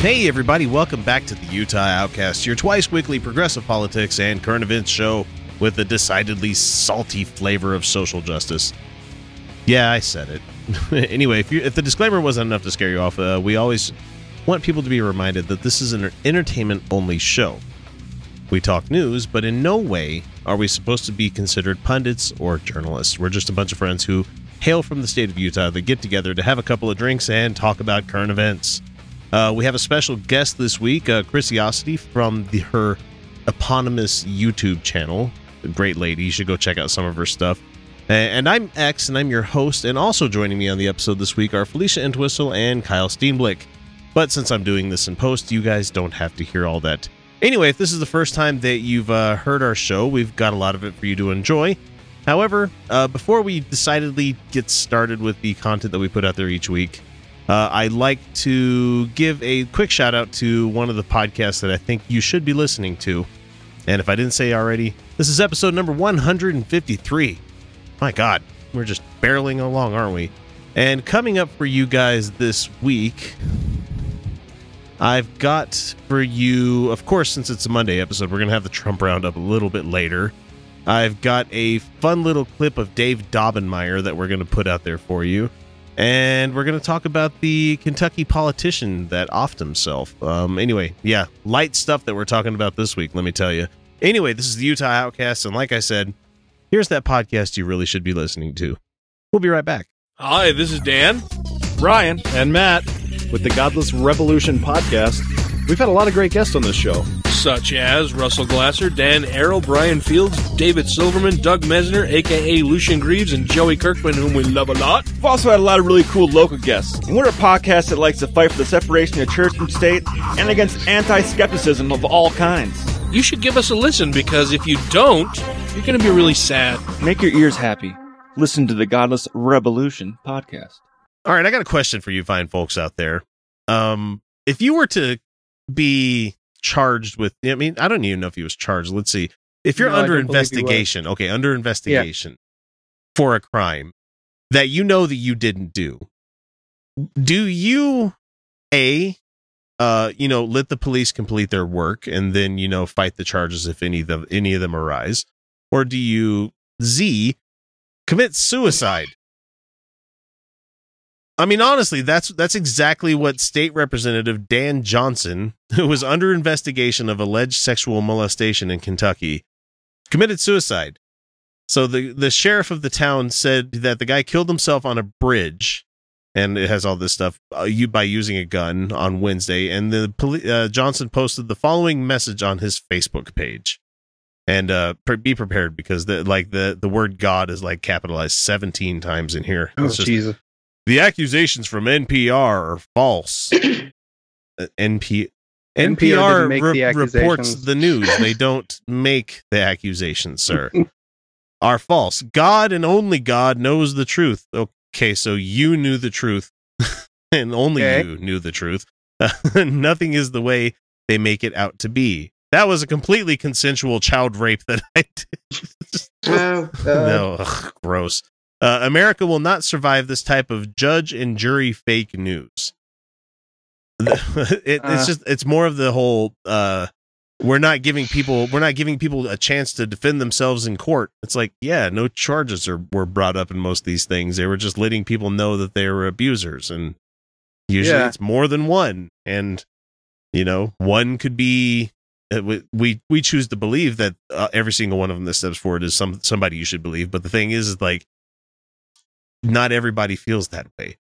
Hey, everybody, welcome back to the Utah Outcast, your twice weekly progressive politics and current events show with a decidedly salty flavor of social justice. Yeah, I said it. anyway, if, you, if the disclaimer wasn't enough to scare you off, uh, we always want people to be reminded that this is an entertainment only show. We talk news, but in no way are we supposed to be considered pundits or journalists. We're just a bunch of friends who hail from the state of Utah that get together to have a couple of drinks and talk about current events. Uh, we have a special guest this week, uh, Chrisiosity from the, her eponymous YouTube channel. A great lady. You should go check out some of her stuff. And I'm X, and I'm your host. And also joining me on the episode this week are Felicia Entwistle and Kyle Steenblick. But since I'm doing this in post, you guys don't have to hear all that. Anyway, if this is the first time that you've uh, heard our show, we've got a lot of it for you to enjoy. However, uh, before we decidedly get started with the content that we put out there each week, uh, I'd like to give a quick shout out to one of the podcasts that I think you should be listening to. And if I didn't say already, this is episode number 153. My God, we're just barreling along, aren't we? And coming up for you guys this week, I've got for you, of course, since it's a Monday episode, we're going to have the Trump Roundup a little bit later. I've got a fun little clip of Dave Daubenmire that we're going to put out there for you. And we're going to talk about the Kentucky politician that offed himself. Um, anyway, yeah, light stuff that we're talking about this week, let me tell you. Anyway, this is the Utah Outcast. And like I said, here's that podcast you really should be listening to. We'll be right back. Hi, this is Dan. Ryan and Matt with the Godless Revolution podcast. We've had a lot of great guests on this show. Such as Russell Glasser, Dan Arel, Brian Fields, David Silverman, Doug Mesner, aka Lucien Greaves, and Joey Kirkman, whom we love a lot. We've also had a lot of really cool local guests. And we're a podcast that likes to fight for the separation of church and state and against anti skepticism of all kinds. You should give us a listen because if you don't, you're going to be really sad. Make your ears happy. Listen to the Godless Revolution podcast. All right, I got a question for you fine folks out there. Um, if you were to be charged with I mean, I don't even know if he was charged. Let's see. If you're No, under don't believe he was. investigation, okay, under investigation for a crime that you know that you didn't do, do you a uh you know let the police complete their work and then you know fight the charges if any of them any of them arise or do you z commit suicide I mean, honestly, that's that's exactly what State Representative Dan Johnson, who was under investigation of alleged sexual molestation in Kentucky, committed suicide. So the the sheriff of the town said that the guy killed himself on a bridge, and it has all this stuff uh, you by using a gun on Wednesday. And the poli- uh, Johnson posted the following message on his Facebook page, and uh, pre- be prepared because the like the the word God is like capitalized seventeen times in here. Oh, just- Jesus. The accusations from NPR are false. Uh, NP NPR NPR, re- the reports the news. They don't make the accusations, sir. are false. God and only God knows the truth. Okay, so you knew the truth, and only Okay. you knew the truth. Nothing is the way they make it out to be. That was a completely consensual child rape that I did. Oh, uh, no, ugh, gross. Uh, America will not survive this type of judge and jury fake news. it, Uh. it's just it's more of the whole uh we're not giving people we're not giving people a chance to defend themselves in court. It's like, yeah, no charges are were brought up in most of these things. They were just letting people know that they were abusers, and usually Yeah. it's more than one. And you know, one could be. uh, we- We we choose to believe that uh, every single one of them that steps forward is some somebody you should believe. But the thing is, is like, not everybody feels that way.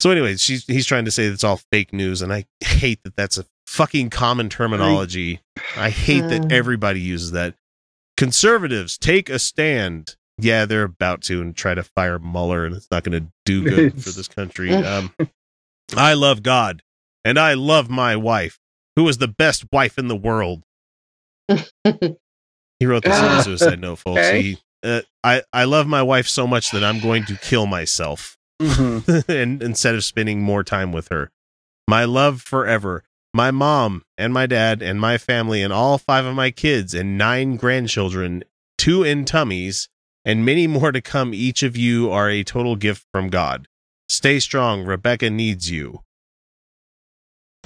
So, anyways, she's he's trying to say it's all fake news, and I hate that that's a fucking common terminology. I hate that Mm. everybody uses that. Conservatives take a stand. Yeah, they're about to and try to fire Mueller, and it's not going to do good for this country. Um, I love God, and I love my wife, who is the best wife in the world. He wrote this on suicide note, folks. Okay. He, uh, I I love my wife so much that I'm going to kill myself Mhm. and instead of spending more time with her. My love forever. My mom and my dad and my family and all five of my kids and nine grandchildren, two in tummies, and many more to come. Each of you are a total gift from God. Stay strong. Rebecca needs you.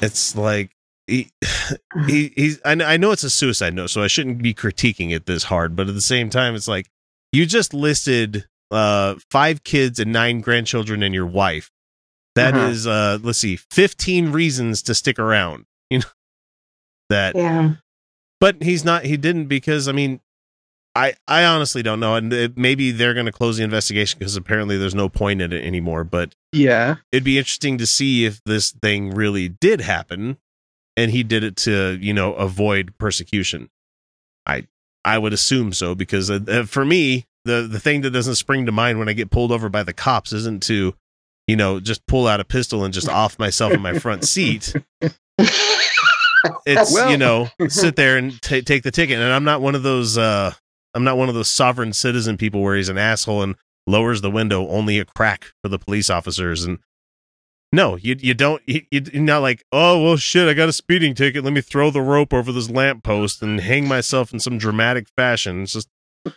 It's like he, he he's I I know it's a suicide note, so I shouldn't be critiquing it this hard, but at the same time, it's like you just listed uh five kids and nine grandchildren and your wife. That is Uh-huh. uh let's see, 15 reasons to stick around. You know that Yeah. but he's not he didn't because I mean I I honestly don't know and it, maybe they're going to close the investigation because apparently there's no point in it anymore, but Yeah. it'd be interesting to see if this thing really did happen and he did it to you know avoid persecution i i would assume so because uh, uh, for me the the thing that doesn't spring to mind when i get pulled over by the cops isn't to you know just pull out a pistol and just off myself in my front seat. It's Well- you know sit there and ta take the ticket. And i'm not one of those uh i'm not one of those sovereign citizen people where he's an asshole and lowers the window only a crack for the police officers. And no you you don't you, you're not like oh well shit i got a speeding ticket let me throw the rope over this lamppost and hang myself in some dramatic fashion it's just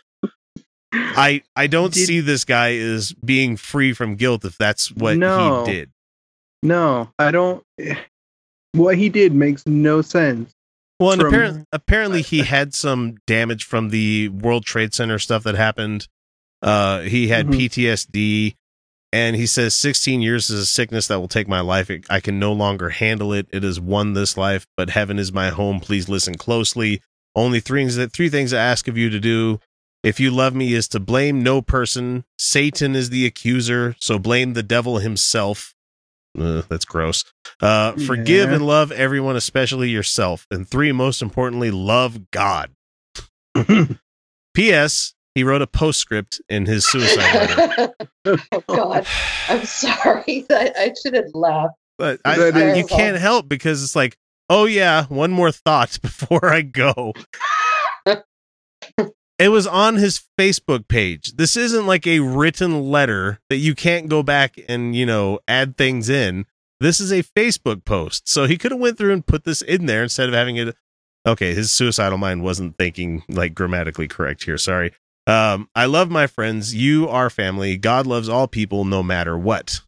i i don't Did- see this guy as being free from guilt if that's what No. he did No, I don't. What he did makes no sense. Well, and from- apparently, apparently he had some damage from the World Trade Center stuff that happened. Uh, he had Mhm. PTSD, and he says 16 years is a sickness that will take my life. I can no longer handle it. It has won this life, but heaven is my home. Please listen closely. Only three things that three things I ask of you to do. If you love me, is to blame no person. Satan is the accuser, so blame the devil himself. Uh, that's gross. Uh, forgive and love everyone, especially yourself. And three, most importantly, love God. P.S. He wrote a postscript in his suicide letter. oh God, I'm sorry. I, I shouldn't laugh. But I, I- you can't help because it's like, oh yeah, one more thought before I go. it was on his Facebook page. This isn't like a written letter that you can't go back and you know add things in. This is a Facebook post, so he could have went through and put this in there instead of having it. Okay, his suicidal mind wasn't thinking like grammatically correct here. Sorry. Um, I love my friends. You are family. God loves all people, no matter what.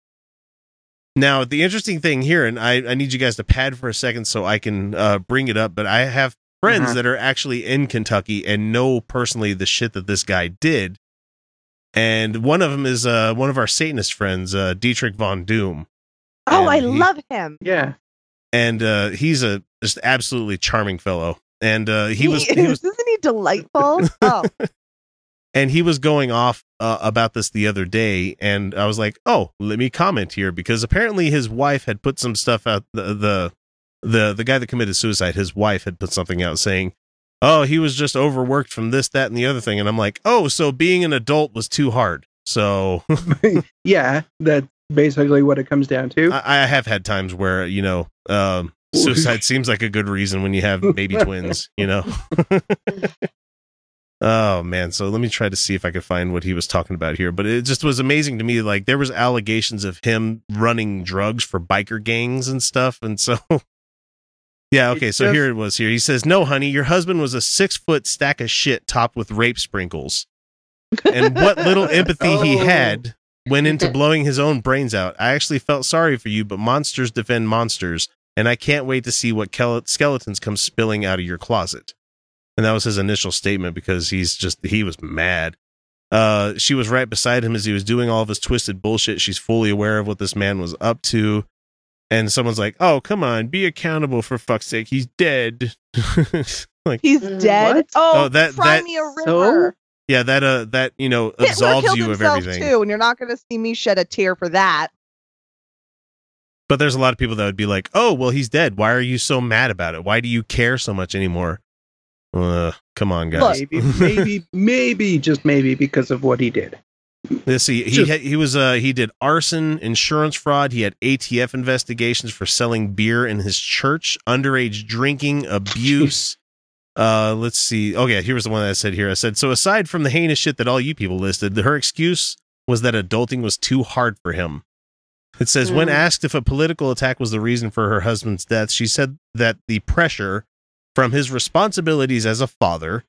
Now, the interesting thing here, and I, I need you guys to pad for a second so I can uh, bring it up, but I have friends Uh-huh. that are actually in Kentucky and know personally the shit that this guy did. And one of them is uh, one of our Satanist friends, uh, Dietrich von Doom. Oh, I he- love him. yeah. And uh, he's a just absolutely charming fellow. And uh, he was he was Isn't he delightful? Oh, and he was going off uh, about this the other day and i was like oh let me comment here because apparently his wife had put some stuff out the the the, the guy that committed suicide his wife had put something out saying oh he was just overworked from this that and the other thing and i'm like oh so being an adult was too hard so yeah. That's basically what it comes down to. I, I have had times where you know um suicide seems like a good reason when you have baby twins you know oh man so let me try to see if i could find what he was talking about here but it just was amazing to me like there was allegations of him running drugs for biker gangs and stuff and so yeah okay so here it was here he says no honey your husband was a six foot stack of shit topped with rape sprinkles and what little empathy he Oh. had went into blowing his own brains out. I actually felt sorry for you, but monsters defend monsters, and I can't wait to see what skeletons come spilling out of your closet. And that was his initial statement because he's just he was mad. Uh, she was right beside him as he was doing all of his twisted bullshit. She's fully aware of what this man was up to. And someone's like, "Oh, come on, be accountable for fuck's sake. He's dead." like, He's Mm, dead. what? Oh, Oh, that- that- me a river. So? yeah, that uh, that you know Hitler absolves you of everything. too, and you're not going to see me shed a tear for that. But there's a lot of people that would be like, "Oh, well, he's dead. Why are you so mad about it? Why do you care so much anymore?" Uh, come on, guys. Maybe, maybe, maybe, just maybe because of what he did. Let's see. He Just- he was uh he did arson, insurance fraud. He had ATF investigations for selling beer in his church, underage drinking, abuse. uh, let's see. Okay, here was the one that I said here. I said so. Aside from the heinous shit that all you people listed, her excuse was that adulting was too hard for him. It says when Mm. asked if a political attack was the reason for her husband's death, she said that the pressure from his responsibilities as a father.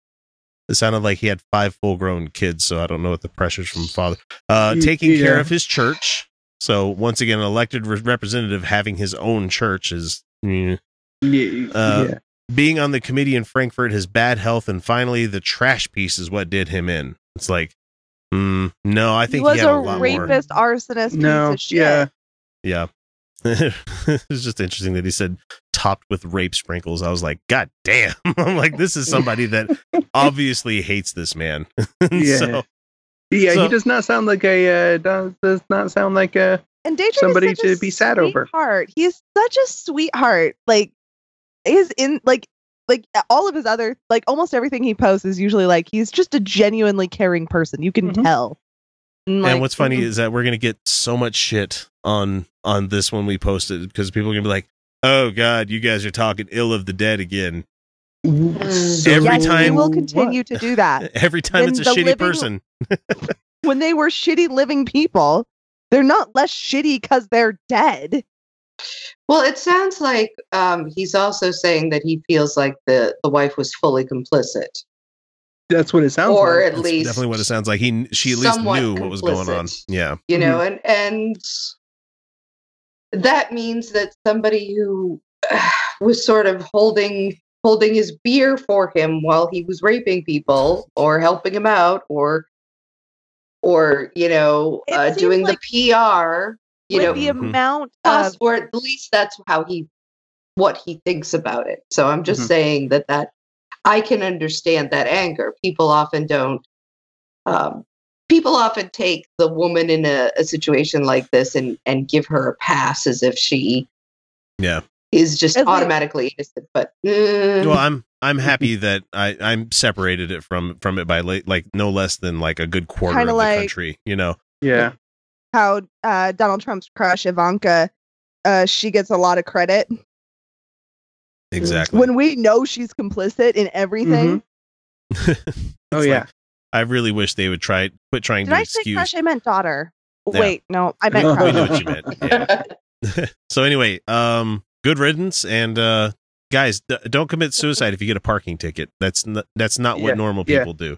It sounded like he had five full grown kids, so I don't know what the pressures from father. Uh, Y- taking care of his church. So once again, an elected re- representative having his own church is mm. Yeah, Uh, yeah. being on the committee in Frankfort, his bad health, and finally the trash piece is what did him in. It's like, mm, no, I He think was he had a, a, lot more. rapist, arsonist, No, piece of shit. yeah. Yeah. it's just interesting that he said topped with rape sprinkles. I was like, God damn. I'm like, this is somebody that obviously hates this man. Yeah. So, Yeah, So- he does not sound like a uh, does, does not sound like a And Daedric Somebody is such a to be sad over. Sweetheart. He's such a sweetheart. Like his in like like all of his other like almost everything he posts is usually like he's just a genuinely caring person. You can Mhm. tell. And, like, and what's funny mhm. is that we're gonna get so much shit on on this when we post it because people are gonna be like, "Oh God, you guys are talking ill of the dead again." So Every yes, we time- will continue to do that. Every time Then it's a shitty living- person. When they were shitty living people, they're not less shitty because they're dead. Well, it sounds like um, he's also saying that he feels like the, the wife was fully complicit, That's what it sounds or like. Or at That's least definitely what it sounds like. He she at least somewhat knew what was going on. Yeah. you know, Mm-hmm. and and that means that somebody who was sort of holding holding his beer for him while he was raping people or helping him out or or you know uh, doing like the PR you With know the Mhm. amount us, of or at least that's how he what he thinks about it so i'm just Mhm. saying that that i can understand that anger people often don't um, people often take the woman in a, a situation like this and and give her a pass as if she Yeah. is just As they- automatically innocent but mm, Well, I'm I'm happy that I I'm separated it from from it by like, like no less than like a good quarter Kinda of the like- country. You know. Yeah. how uh, Donald Trump's crush Ivanka, uh, she gets a lot of credit Exactly. when we know she's complicit in everything. Oh yeah. like, I really wish they would try quit trying Did to I say excuse. crush? I meant daughter. Yeah. Wait, no, I meant We- we know what you meant. Yeah. so anyway, um, good riddance, and uh, guys, d- don't commit suicide if you get a parking ticket. That's n- that's not what Yeah, normal yeah. people do.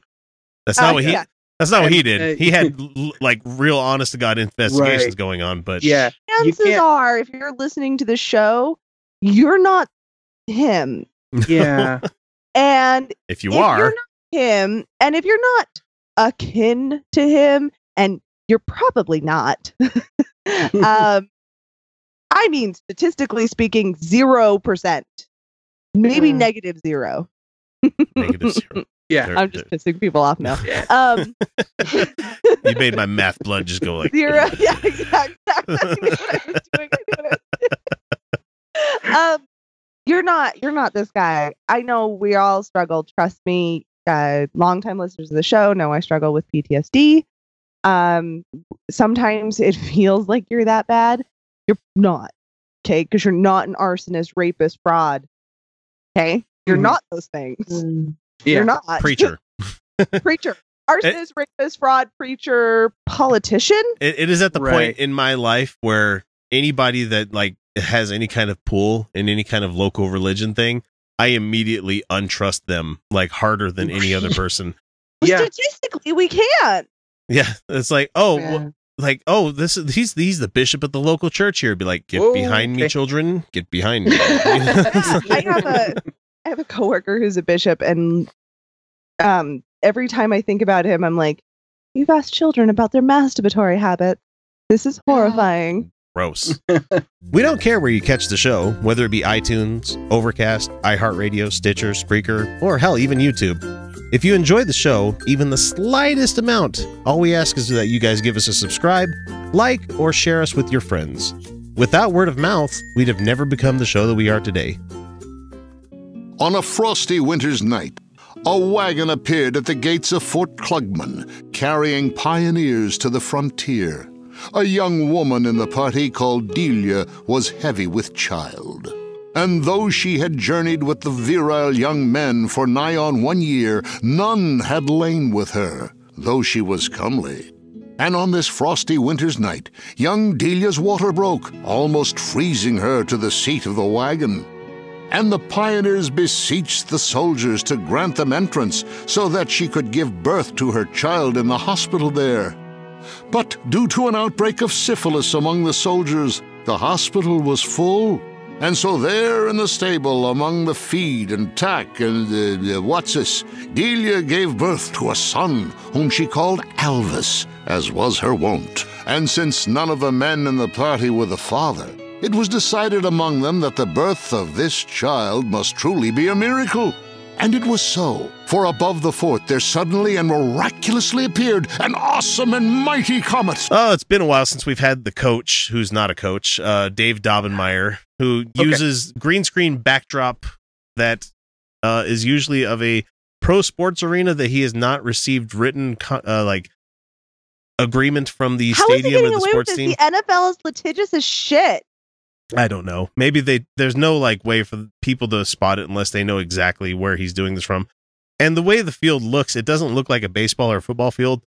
That's not Uh, what he. yeah. That's not what he did. uh, he had like real honest to god investigations Right. going on, but Yeah. Chances are, if you're listening to the show, you're not him. Yeah. And if you if are, you're not him, and if you're not akin to him, and you're probably not, um, I mean, statistically speaking, zero percent, maybe Mm. negative zero. negative zero. Yeah. There- I'm just pissing people off now. Yeah. Um, you made my math blood just go like zero. Yeah, exactly. That's what I was doing. I knew it. um, you're not. You're not this guy. I know we all struggle. Trust me. Uh, longtime listeners of the show know I struggle with PTSD. Um, sometimes it feels like you're that bad. You're not. Okay, because you're not an arsonist, rapist, fraud. Okay, you're Mhm. not those things. Mm. Yeah. You're not preacher. preacher, arsonist, rapist, fraud, preacher, politician. It, it is at the Right. point in my life where anybody that like has any kind of pull in any kind of local religion thing, I immediately untrust them like harder than any other person. Yeah. Statistically, we can't. Yeah, it's like, oh, Yeah. well, like, oh, this is he's he's the bishop of the local church here. Be like, get Whoa, behind me, children. Get behind me. I have a I have a coworker who's a bishop, and um, every time I think about him, I'm like, you've asked children about their masturbatory habits. This is horrifying. Gross. we don't care where you catch the show, whether it be iTunes, Overcast, iHeartRadio, Stitcher, Spreaker, or hell, even YouTube. If you enjoy the show, even the slightest amount, all we ask is that you guys give us a subscribe, like, or share us with your friends. Without word of mouth, we'd have never become the show that we are today. On a frosty winter's night, a wagon appeared at the gates of Fort Klugman, carrying pioneers to the frontier. A young woman in the party called Delia was heavy with child. And though she had journeyed with the virile young men for nigh on one year, none had lain with her, though she was comely. And on this frosty winter's night, young Delia's water broke, almost freezing her to the seat of the wagon. And the pioneers beseeched the soldiers to grant them entrance so that she could give birth to her child in the hospital there. But due to an outbreak of syphilis among the soldiers, the hospital was full. And so there in the stable among the feed and tack and uh, uh, what's this, Delia gave birth to a son whom she called Alvis, as was her wont. And since none of the men in the party were the father, it was decided among them that the birth of this child must truly be a miracle. And it was so, for above the fort there suddenly and miraculously appeared an awesome and mighty comet. Oh, it's been a while since we've had the coach, who's not a coach, uh, Dave Daubenmire, who uses green screen backdrop that uh, is usually of a pro sports arena that he has not received written co- uh, like agreement from the How is he stadium getting or the away with sports this? team. The NFL is litigious as shit. I don't know. Maybe they there's no like way for people to spot it unless they know exactly where he's doing this from. And the way the field looks, it doesn't look like a baseball or football field.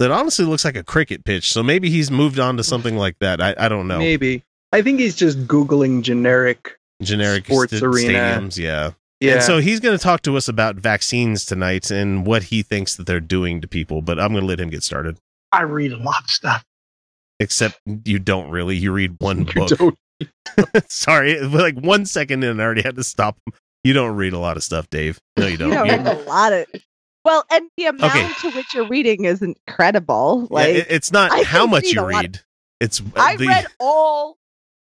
It honestly looks like a cricket pitch. So maybe he's moved on to something like that. I, I don't know. Maybe. I think he's just googling generic. Generic Sports sta- arena. stadiums, yeah. Yeah. And so he's going to talk to us about vaccines tonight and what he thinks that they're doing to people. But I'm going to let him get started. I read a lot of stuff. Except you don't really. You read one You book. don't- Sorry, like one second in, and I already had to stop him. You don't read a lot of stuff, Dave. No, you don't. You know, You- it's a lot of. Well, and the amount Okay. to which you're reading is incredible. Yeah, Like it- it's not I how much you a lot. read. It's uh, I the, read all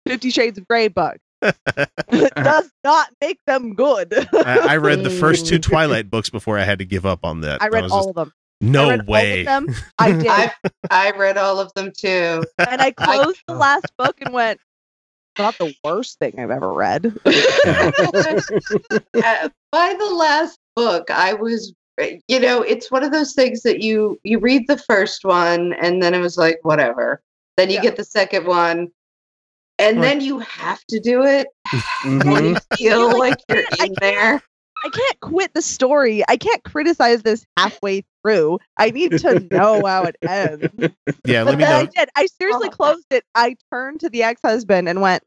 Fifty Shades of Grey books. it does not make them good. I, I read the first two Twilight books before I had to give up on that. I read was all just, of them. no I read way. All of them. I did, I I read all of them too. and I closed the last book and went. Not the worst thing I've ever read. Uh, by the last book, I was, you know, it's one of those things that you you read the first one and then it was like whatever. Then you Yeah. get the second one, and Right. then you have to do it. And Mhm. you feel like, like you're in there. I can't quit the story. I can't criticize this halfway through. I need to know how it ends. Yeah, But let me then I did. I seriously Oh. closed it. I turned to the ex-husband and went,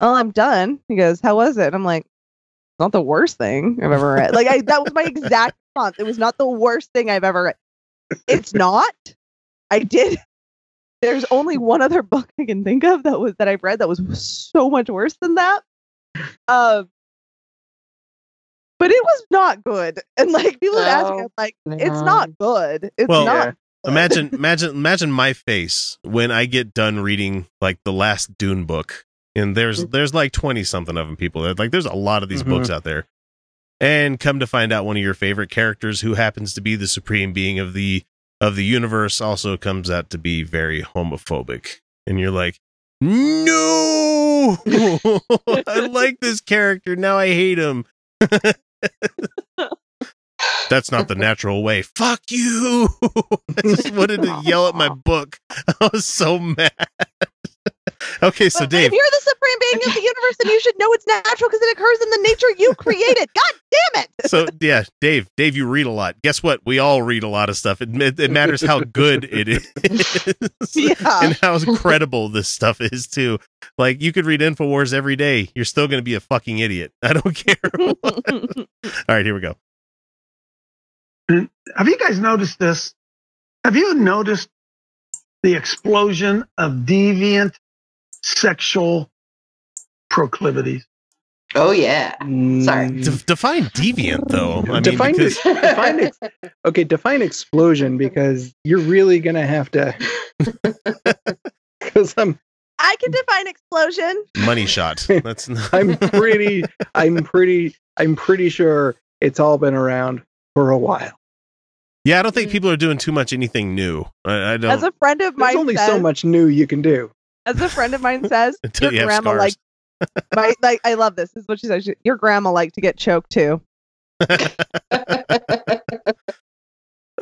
"Oh, I'm done." He goes, "How was it?" I'm like, "It's not the worst thing I've ever read." Like I, that was my exact response. It was not the worst thing I've ever read. It's not. I did. There's only one other book I can think of that was that I've read that was so much worse than that. Um, but it was not good. And like people would ask me, I'm like, "It's not good. It's Well, not." Yeah. good." Imagine, imagine, imagine my face when I get done reading like the last Dune book, and there's there's like twenty something of them people. Like there's a lot of these Mhm. books out there, and come to find out, one of your favorite characters, who happens to be the supreme being of the of the universe, also comes out to be very homophobic, and you're like, no, I like this character. Now I hate him. That's not the natural way. Fuck you. I just wanted to yell at my book. I was so mad. Okay, so But Dave, if you're the supreme being of the universe, then you should know it's natural because it occurs in the nature you created. God damn it! so yeah, Dave, Dave, you read a lot. Guess what? We all read a lot of stuff. It, it, it matters how good it is Yeah. and how credible this stuff is too. Like you could read Infowars every day. You're still going to be a fucking idiot. I don't care. all right, here we go. Have you guys noticed this? Have you noticed the explosion of deviant sexual proclivities. Oh yeah. Sorry. Mm, De- define deviant though. I mean, define, because ex- define ex- okay, define explosion because you're really gonna have to. Because I'm, I can define explosion. money shot. That's not, I'm pretty, I'm pretty, I'm pretty sure it's all been around for a while. yeah. I don't think people are doing too much anything new. I, I don't. As a friend of mine, There's only says, so much new you can do. As a friend of mine says, Until your you have grandma scars. like my like I love this. This is what she says. She- Your grandma liked to get choked too.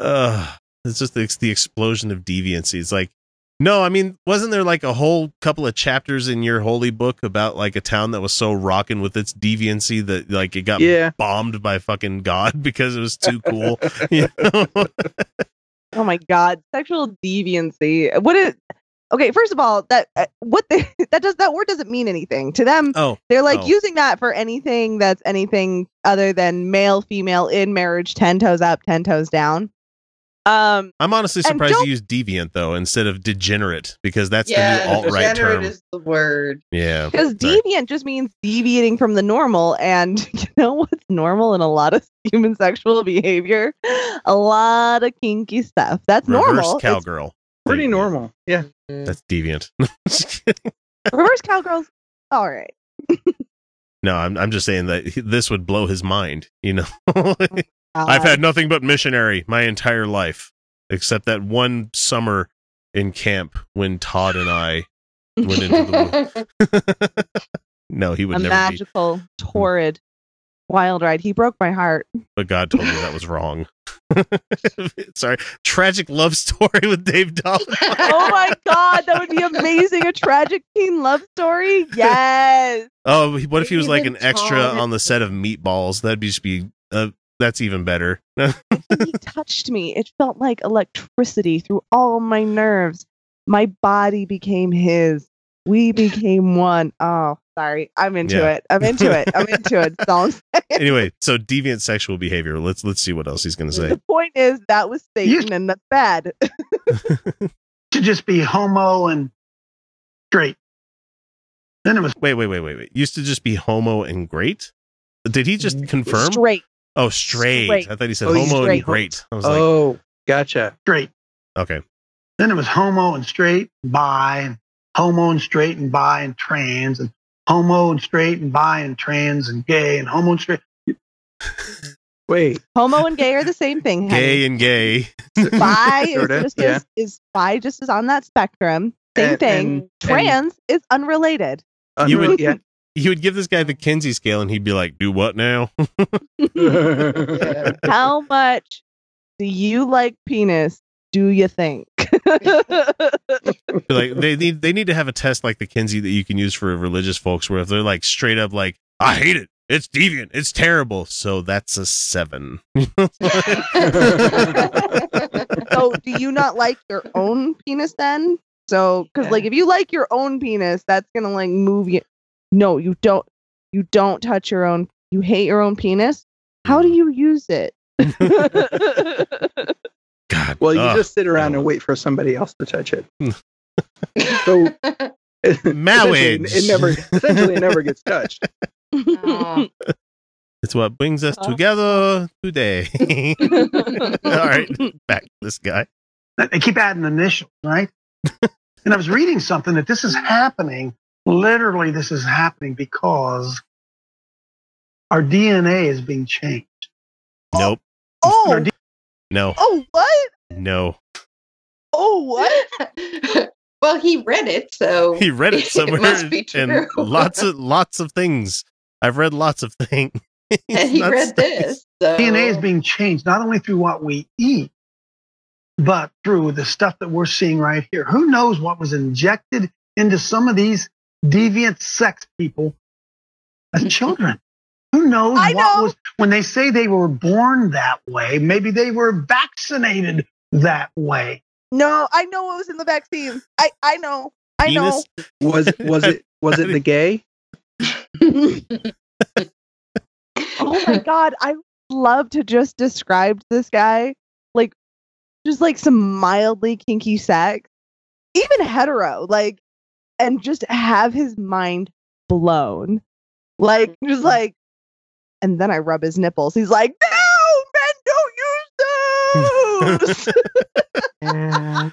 Ugh, it's just the, the explosion of deviancy. It's like, no, I mean, wasn't there like a whole couple of chapters in your holy book about like a town that was so rocking with its deviancy that like it got Yeah. bombed by fucking God because it was too cool? You know? Oh my god, sexual deviancy. What is Okay, first of all, that uh, what the, that does that word doesn't mean anything to them. oh, They're like Oh. using that for anything that's anything other than male, female in marriage, ten toes up, ten toes down. Um, I'm honestly surprised you use deviant though instead of degenerate because that's yeah, the new alt right degenerate term. is the word. yeah, because deviant just means deviating from the normal, and you know what's normal in a lot of human sexual behavior? A lot of kinky stuff. That's reverse normal. It's- cowgirl. Pretty Deviant. normal. Yeah. Mm. That's deviant. Just kidding. reverse cowgirls. All right. no, I'm I'm just saying that this would blow his mind. You know, I've had nothing but missionary my entire life, except that one summer in camp when Todd and I went into the. no, he would a never be. magical, torrid, wild ride. He broke my heart. But God told me that was wrong. Sorry, tragic love story with Dave Dolan. oh my god, that would be amazing! A tragic teen love story. Yes. Oh, what if he was like an extra on the set of Meatballs? That'd be just be. Uh, that's even better. he touched me. It felt like electricity through all my nerves. My body became his. We became one. Oh, sorry. I'm into Yeah. it. I'm into it. I'm into it. That's all I'm saying. anyway, so deviant sexual behavior. Let's let's see what else he's gonna say. The point is that was Satan, and that's bad. To just be homo and straight. Then it was Wait, wait, wait, wait, wait. Used to just be homo and great. Did he just confirm? Straight. Oh, straight. Straight. I thought he said Oh, homo and great. I was like, Oh, gotcha. straight. okay. Then it was homo and straight, bi, and homo and straight and bi and trans, and homo and straight and bi and trans and gay and homo and straight. Wait. Homo and gay are the same thing. honey. Gay and gay. Bi is Sorta, just yeah. as, is bi just as on that spectrum. Same And- thing. and- Trans is unrelated. You would- yeah. You would give this guy the Kinsey scale, and he'd be like, "Do what now?" How much do you like penis? Do you think? Like they need they need to have a test like the Kinsey that you can use for religious folks, where if they're like straight up like, "I hate it. It's deviant. It's terrible." So that's a seven. so, do you not like your own penis then? So, because like if you like your own penis, that's gonna like move you. No, you don't. You don't touch your own. You hate your own penis. How do mm. you use it? God. Well, you ugh. just sit around and wait for somebody else to touch it. Hmm. so Marriage. it never essentially it never gets touched. Oh. It's what brings us together today. All right, back to this guy. They keep adding initials, right? and I was reading something that this is happening. Literally, this is happening because our DNA is being changed. Nope. Oh, D- No. oh, what? No. Oh, what? well, he read it, so He read it somewhere must be and lots of lots of things. I've read lots of things. and he That's- read this. So. DNA is being changed not only through what we eat, but through the stuff that we're seeing right here. Who knows what was injected into some of these deviant sex people as children? Who knows I what know. was when they say they were born that way? Maybe they were vaccinated that way. No, I know what was in the vaccine. I I know. I know. Was was it was it the gay? oh my god, I love to just describe this guy like just like some mildly kinky sex. even hetero, like, and just have his mind blown. Like, just like, and then I rub his nipples. He's like, no, men don't use those.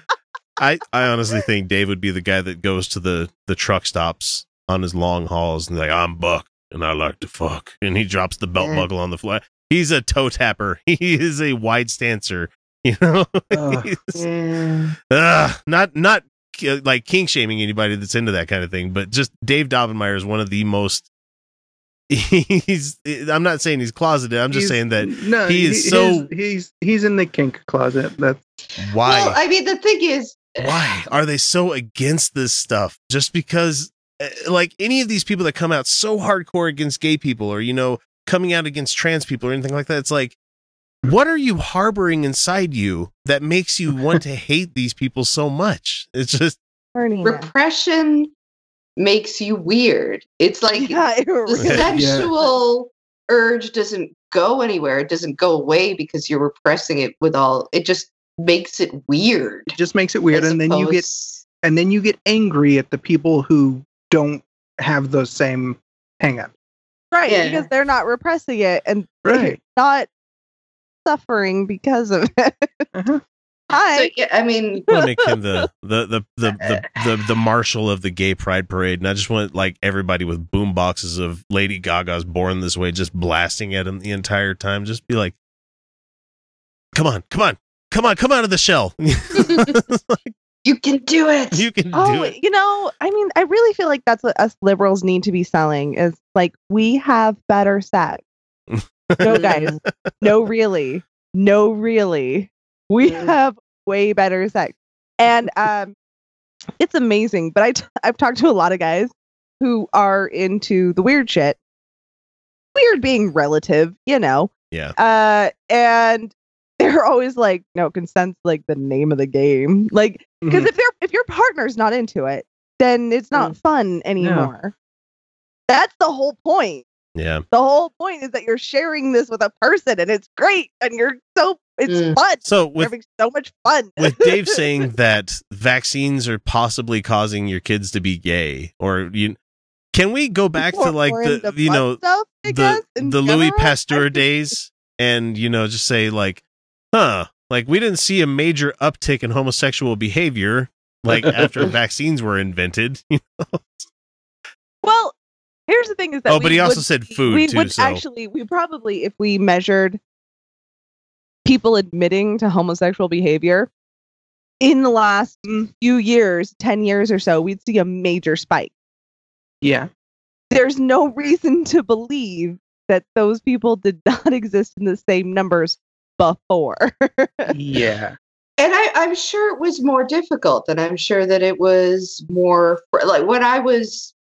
I, I honestly think Dave would be the guy that goes to the, the truck stops on his long hauls and like, I'm Buck and I like to fuck. And he drops the belt buckle on the floor. He's a toe tapper. He is a wide stancer. You know, Ugh. Yeah. Ugh, not not uh, like kink shaming anybody that's into that kind of thing, but just Dave Daubenmire is one of the most. He's. I'm not saying he's closeted. I'm just He's- saying that no, he is so- his- he's he's in the kink closet. That's why Well, I mean, the thing is, why are they so against this stuff? Just because, uh, like any of these people that come out so hardcore against gay people, or you know, coming out against trans people, or anything like that, it's like. What are you harboring inside you that makes you want to hate these people so much? It's just Bernie, repression makes you weird. It's like yeah, it the really- Yeah. sexual urge doesn't go anywhere. It doesn't go away because you're repressing it with all. It just makes it weird. it just makes it weird, as and then you get and then you get angry at the people who don't have those same hangups. right Yeah. because they're not repressing it and Right. not suffering because of it. Uh-huh. Hi. So, yeah, I mean, I want to make him the the the the, the the the marshal of the gay pride parade, and I just want like everybody with boom boxes of Lady Gaga's "Born This Way" just blasting at him the entire time. Just be like, "Come on, come on, come on, come out of the shell! you can do it. you can do Oh, it." you know, I mean, I really feel like that's what us liberals need to be selling is like we have better sex. No, guys, no, really, no, really, we Mm. have way better sex, and um, it's amazing. But I t- I've talked to a lot of guys who are into the weird shit. Weird being relative, you know. Yeah. Uh, and they're always like, no, consent's like the name of the game. Like, because Mhm. if they're if your partner's not into it, then it's not fun anymore. That's the whole point. Yeah. The whole point is that you're sharing this with a person, and it's great, and you're so it's Mm. fun. So You're with having so much fun. with Dave saying that vaccines are possibly causing your kids to be gay, or you, can we go back to like or the you know stuff, I guess, the in the Louis Pasteur days, and you know just say like, huh, like we didn't see a major uptick in homosexual behavior like after vaccines were invented. Well, here's the thing: is that Oh, but he also would- said food, We too, would so- actually, we probably, if we measured people admitting to homosexual behavior in the last few years, ten years or so, we'd see a major spike. yeah, There's no reason to believe that those people did not exist in the same numbers before. yeah. and I, I'm sure it was more difficult, and I'm sure that it was more like when I was,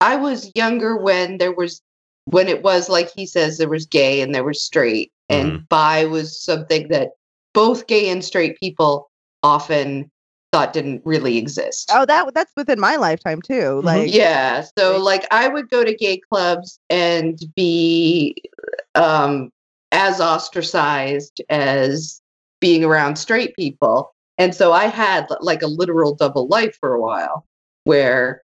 I was younger when there was, when it was like he says there was gay and there was straight, and bi was something that both gay and straight people often thought didn't really exist. oh, that that's within my lifetime too. Like, yeah so like i would go to gay clubs and be um as ostracized as being around straight people and so i had like a literal double life for a while where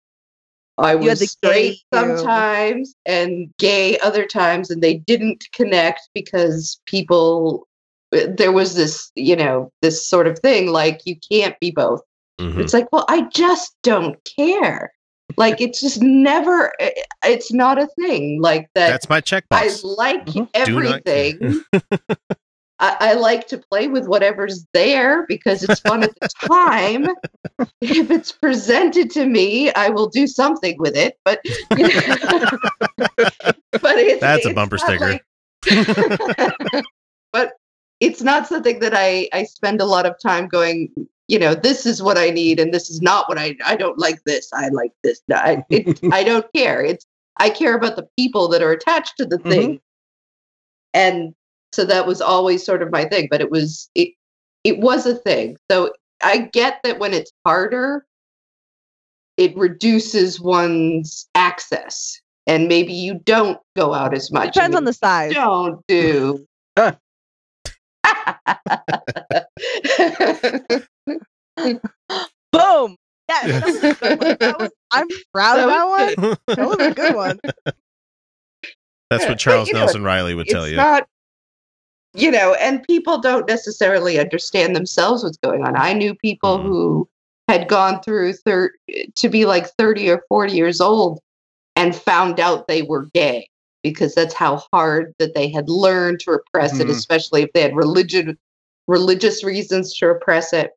i was the straight gay you. sometimes and gay other times and they didn't connect because people uh, there was this you know this sort of thing like you can't be both Mhm. it's like, well, I just don't care. Like it's just never. It's not a thing like that. That's my checkbox. I like Do not care. everything. I, I like to play with whatever's there because it's fun at the time. if it's presented to me, I will do something with it. But but it's, That's a bumper sticker. like- but it's not something that I I spend a lot of time going. You know, this is what I need, and this is not what I. I don't like this. I like this. I it, I don't care. It's I care about the people that are attached to the Mhm. thing, and so that was always sort of my thing. But it was it it was a thing. So I get that when it's harder, it reduces one's access, and maybe you don't go out as much. depends on the size. don't do. Huh. Boom. I'm proud So of that one. That was a good one. That's what Charles but, you know, Nelson Reilly would tell you. not you know and people don't necessarily understand themselves what's going on i knew people Mhm. who had gone through thir- to be like 30 or 40 years old and found out they were gay because that's how hard that they had learned to repress it Mhm. especially if they had religion religious reasons to repress it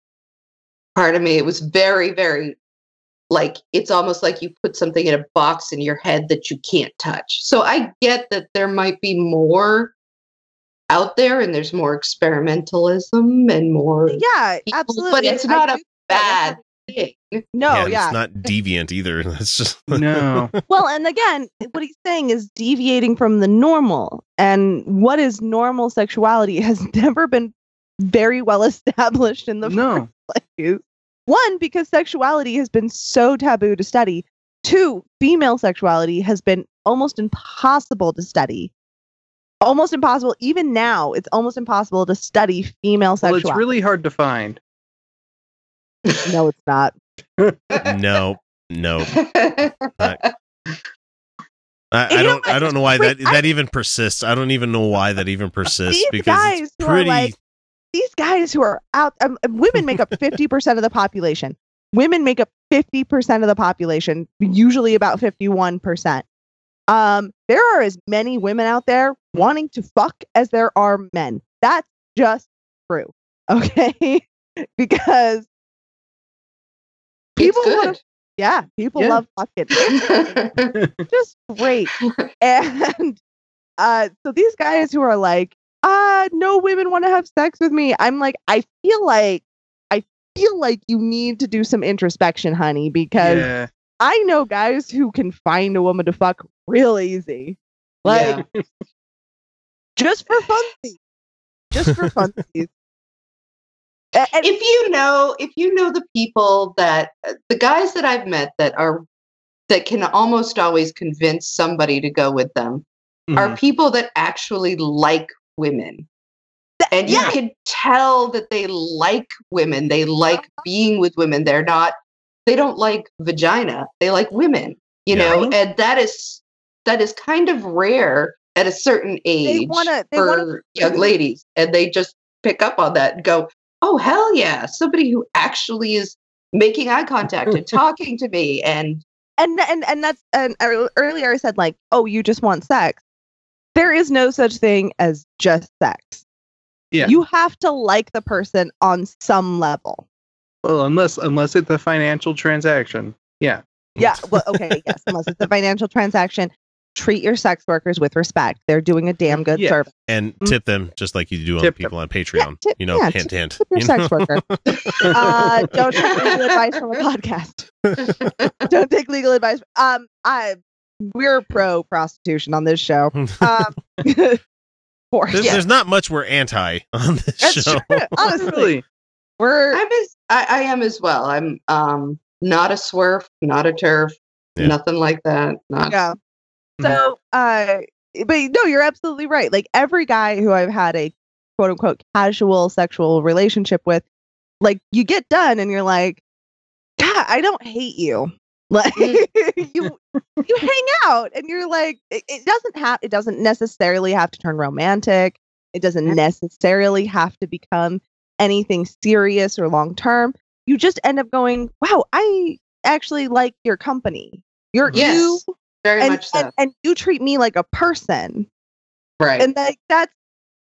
part of me it was very very like it's almost like you put something in a box in your head that you can't touch. So I get that there might be more out there and there's more experimentalism and more Yeah, people, absolutely. but it's I not a bad thing. No, yeah, yeah. it's not deviant either. That's just No. well, and again, what he's saying is deviating from the normal. And what is normal sexuality has never been very well established in the No. first place. One, because sexuality has been so taboo to study. Two, female sexuality has been almost impossible to study. Almost impossible. Even now, it's almost impossible to study female Well, it's really hard to find. no, it's not. no, no. I, I don't. I don't know why that that even persists. I don't even know why that even persists These because guys it's are pretty. like- these guys who are out um, women make up 50% of the population women make up 50% of the population usually about 51% um there are as many women out there wanting to fuck as there are men that's just true okay because people it's wanna- yeah people Yeah. love fucking just great. and uh, so these guys who are like, uh, no women want to have sex with me. I'm like, I feel like, I feel like you need to do some introspection, honey, because Yeah. I know guys who can find a woman to fuck real easy, like Yeah. just for funsies, just for funsies. A- and- if you know if you know the people that uh, the guys that I've met that are that can almost always convince somebody to go with them Mhm. are people that actually like women. And you can tell that they like women. They like being with women. They're not they don't like vagina. They like women, you Yeah. know, and that is that is kind of rare at a certain age wanna- they for wanna- young ladies. And they just pick up on that and go, Oh hell yeah, somebody who actually is making eye contact and talking to me and and and and that's and earlier I said like, oh, you just want sex. There is no such thing as just sex. Yeah. You have to like the person on some level. Well, unless unless it's a financial transaction. Yeah. Yeah. Well, okay, yes, unless it's a financial transaction. Treat your sex workers with respect. They're doing a damn good Yeah. service. and tip them just like you do on Tip people on Patreon. tip- you know, yeah, hint, hint. Tip your you sex know? worker. Uh, don't take legal advice from a podcast. don't take legal advice. Um, I we're pro prostitution on this show. Um, for There's, yeah, there's not much we're anti on this that's show. true. Honestly, Really? We're I'm as I, I am as well. I'm um not a swerf, not a turf, Yeah. nothing like that. Not yeah. Mhm. So, uh, but no, you're absolutely right. Like every guy who I've had a quote unquote casual sexual relationship with, like you get done and you're like, God, I don't hate you. Like you, you hang out and you're like, it, it doesn't have, it doesn't necessarily have to turn romantic. It doesn't necessarily have to become anything serious or long term. You just end up going, wow, I actually like your company. You're Yes, you very and, much so. and, and you treat me like a person right. and like that's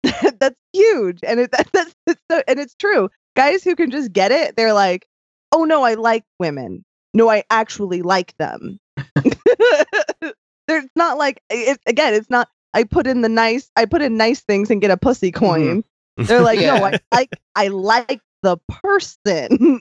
that's huge and it that, that's it's so, and it's true guys who can just get it they're like oh no i like women no i actually like them there's not like it, again it's not i put in the nice i put in nice things and get a pussy mm-hmm. coin they're like no Yeah. i like i like the person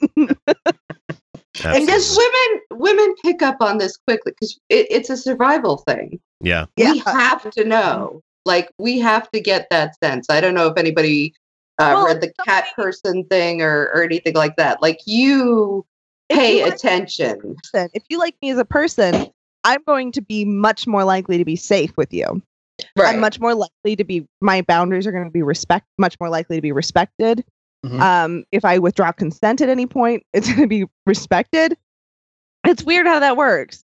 and just women women pick up on this quickly because it, it's a survival thing. Yeah. We Yeah. have to know. Like we have to get that sense. I don't know if anybody uh, Well, read the cat person thing or or anything like that. Like you If pay you like- attention. person. If you like me as a person, I'm going to be much more likely to be safe with you. Right. I'm much more likely to be my boundaries are going to be respect much more likely to be respected. Mhm. Um, if I withdraw consent at any point, it's going to be respected. It's weird how that works.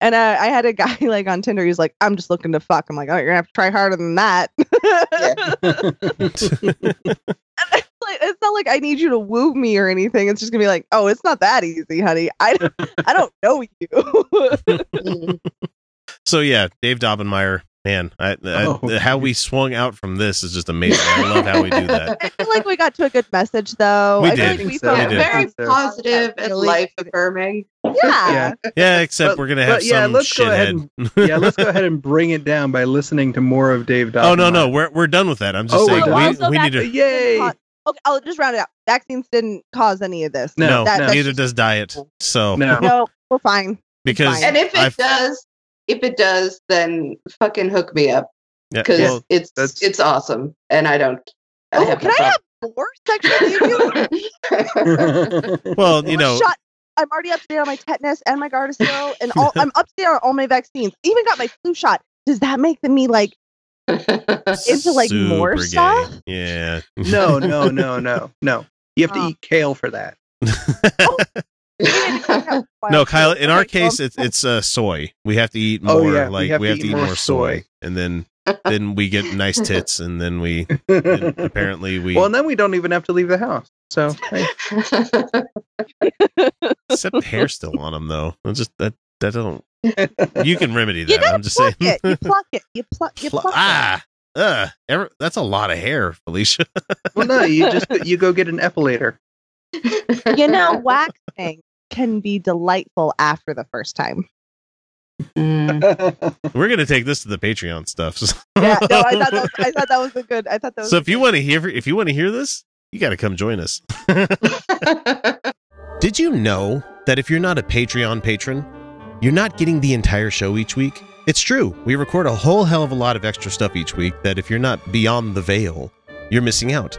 And uh, I had a guy like on Tinder. He's like, "I'm just looking to fuck." I'm like, "Oh, you're gonna have to try harder than that." it's, like, it's not like I need you to woo me or anything. It's just gonna be like, "Oh, it's not that easy, honey. I don't, I don't know you." So yeah, Dave Daubenmire, man, I, I, Oh. how we swung out from this is just amazing. I love how we do that. I feel like we got to a good message, though. We I feel did. like think we so. We felt did. very So- positive and life affirming. Yeah. Yeah. Yeah, except But- we're gonna have but yeah, some let's go ahead shithead. and- yeah, let's go ahead and bring it down by listening to more of Dave Dobson. oh no, no, we're we're done with that. I'm just Oh, saying we're we, done. Also, we need to. vaccines Yay! cause- Okay, I'll just round it out. Vaccines didn't cause any of this. No, No, That- no. that's neither just- does diet. So No. No, we're fine. because fine. And if it I've- does, if it does, then fucking hook me up yeah, because well, it's that's- it's awesome, and I don't. Oh, have can no I have more sexual details? well, you know, Shut. I'm already up to date on my tetanus and my Gardasil, and all. I'm up to date on all my vaccines. Even got my flu shot. Does that make me like into, like, more gay. stuff? Yeah. no, no, no, no, no. You have to Oh. eat kale for that. Oh, no, Kyle. In our case, it's it's uh, soy. We have to eat Oh, more. yeah, we like have we to have to eat eat more more soy, soy. and then then we get nice tits, and then we and apparently we Well, and then we don't even have to leave the house. So hey, except the hair still on them though. I'm just that that don't. You can remedy that. gotta I'm just pluck saying. it. You pluck it. You pluck. You Pl- pluck it. ah, uh, ever, that's a lot of hair, Felicia. well, no, you just you go get an epilator. You know, waxing can be delightful after the first time. Mm. We're gonna take this to the Patreon stuff. so- Yeah, no, I thought that was, I thought that was a good. I thought that was. so a if you want to hear if you want to hear this, you got to come join us. Did you know that if you're not a Patreon patron, you're not getting the entire show each week? It's true. We record a whole hell of a lot of extra stuff each week that if you're not beyond the veil, you're missing out.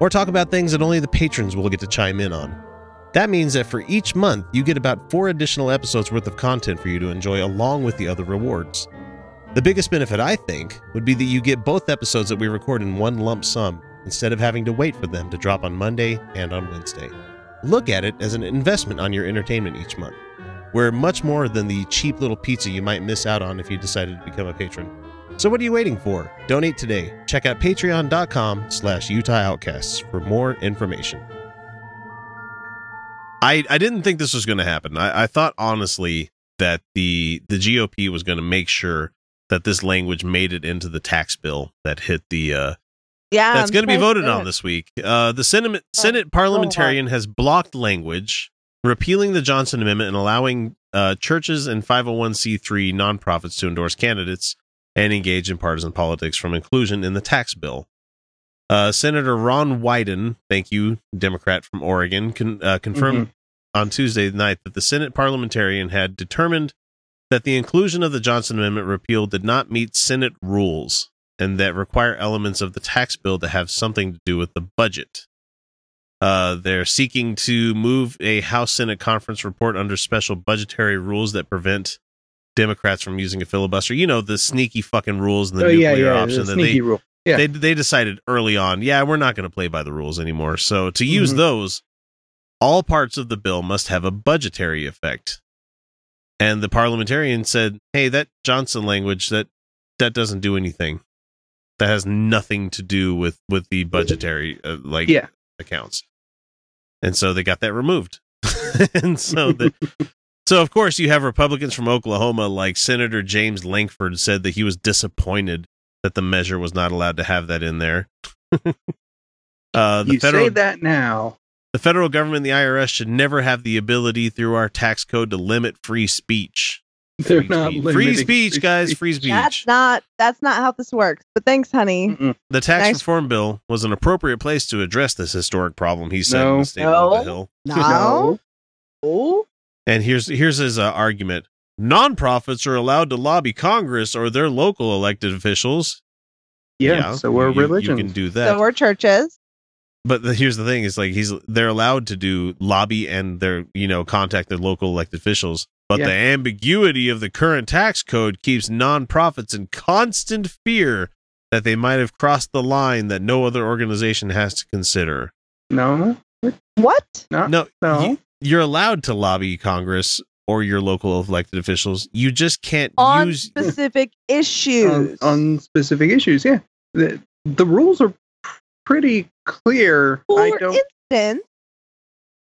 or talk about things that only the patrons will get to chime in on. That means that for each month, you get about four additional episodes worth of content for you to enjoy along with the other rewards. The biggest benefit, I think, would be that you get both episodes that we record in one lump sum instead of having to wait for them to drop on Monday and on Wednesday. Look at it as an investment on your entertainment each month. We're much more than the cheap little pizza you might miss out on if you decided to become a patron. So what are you waiting for? Donate today. Check out patreon.com slash Utah Outcasts for more information. I, I didn't think this was going to happen. I, I thought honestly that the the GOP was going to make sure that this language made it into the tax bill that hit the uh, yeah, that's going to be voted on this week. Uh, the Senate, Senate parliamentarian has blocked language repealing the Johnson Amendment and allowing uh, churches and 501c3 nonprofits to endorse candidates and engage in partisan politics from inclusion in the tax bill. Uh, Senator Ron Wyden, thank you, Democrat from Oregon, con- uh, confirmed on Tuesday night that the Senate parliamentarian had determined that the inclusion of the Johnson Amendment repeal did not meet Senate rules and that require elements of the tax bill to have something to do with the budget. Uh, they're seeking to move a House Senate conference report under special budgetary rules that prevent Democrats from using a filibuster. You know the sneaky fucking rules and the oh yeah, nuclear yeah, option the that sneaky they rule. Yeah. they they decided early on, yeah, we're not going to play by the rules anymore. So to use Mhm. those, all parts of the bill must have a budgetary effect. And the parliamentarian said, "Hey, that Johnson language that that doesn't do anything. That has nothing to do with with the budgetary uh, like Yeah. accounts." And so they got that removed. and so the so of course you have Republicans from Oklahoma like Senator James Lankford said that he was disappointed that the measure was not allowed to have that in there. uh, the you federal say that now. the federal government and the IRS should never have the ability through our tax code to limit free speech. They're Free not speech, free speech guys, free speech. That's not. That's not how this works. But thanks, honey. Mm-mm. The tax Nice. reform bill was an appropriate place to address this historic problem, he said in No. the statement of the No. Hill. No. Oh. And here's here's his uh, argument. nonprofits are allowed to lobby Congress or their local elected officials. Yeah, so we're you- you can do that. So we're churches. but the, here's the thing: is like he's they're allowed to do lobby and they're you know contact their local elected officials. But Yeah. the ambiguity of the current tax code keeps nonprofits in constant fear that they might have crossed the line that no other organization has to consider. no, What? no, No, no. you, you're allowed to lobby Congress or your local elected officials. You just can't On use. specific issues. on, on specific issues. Yeah, the the rules are pretty clear. I For don't. instance,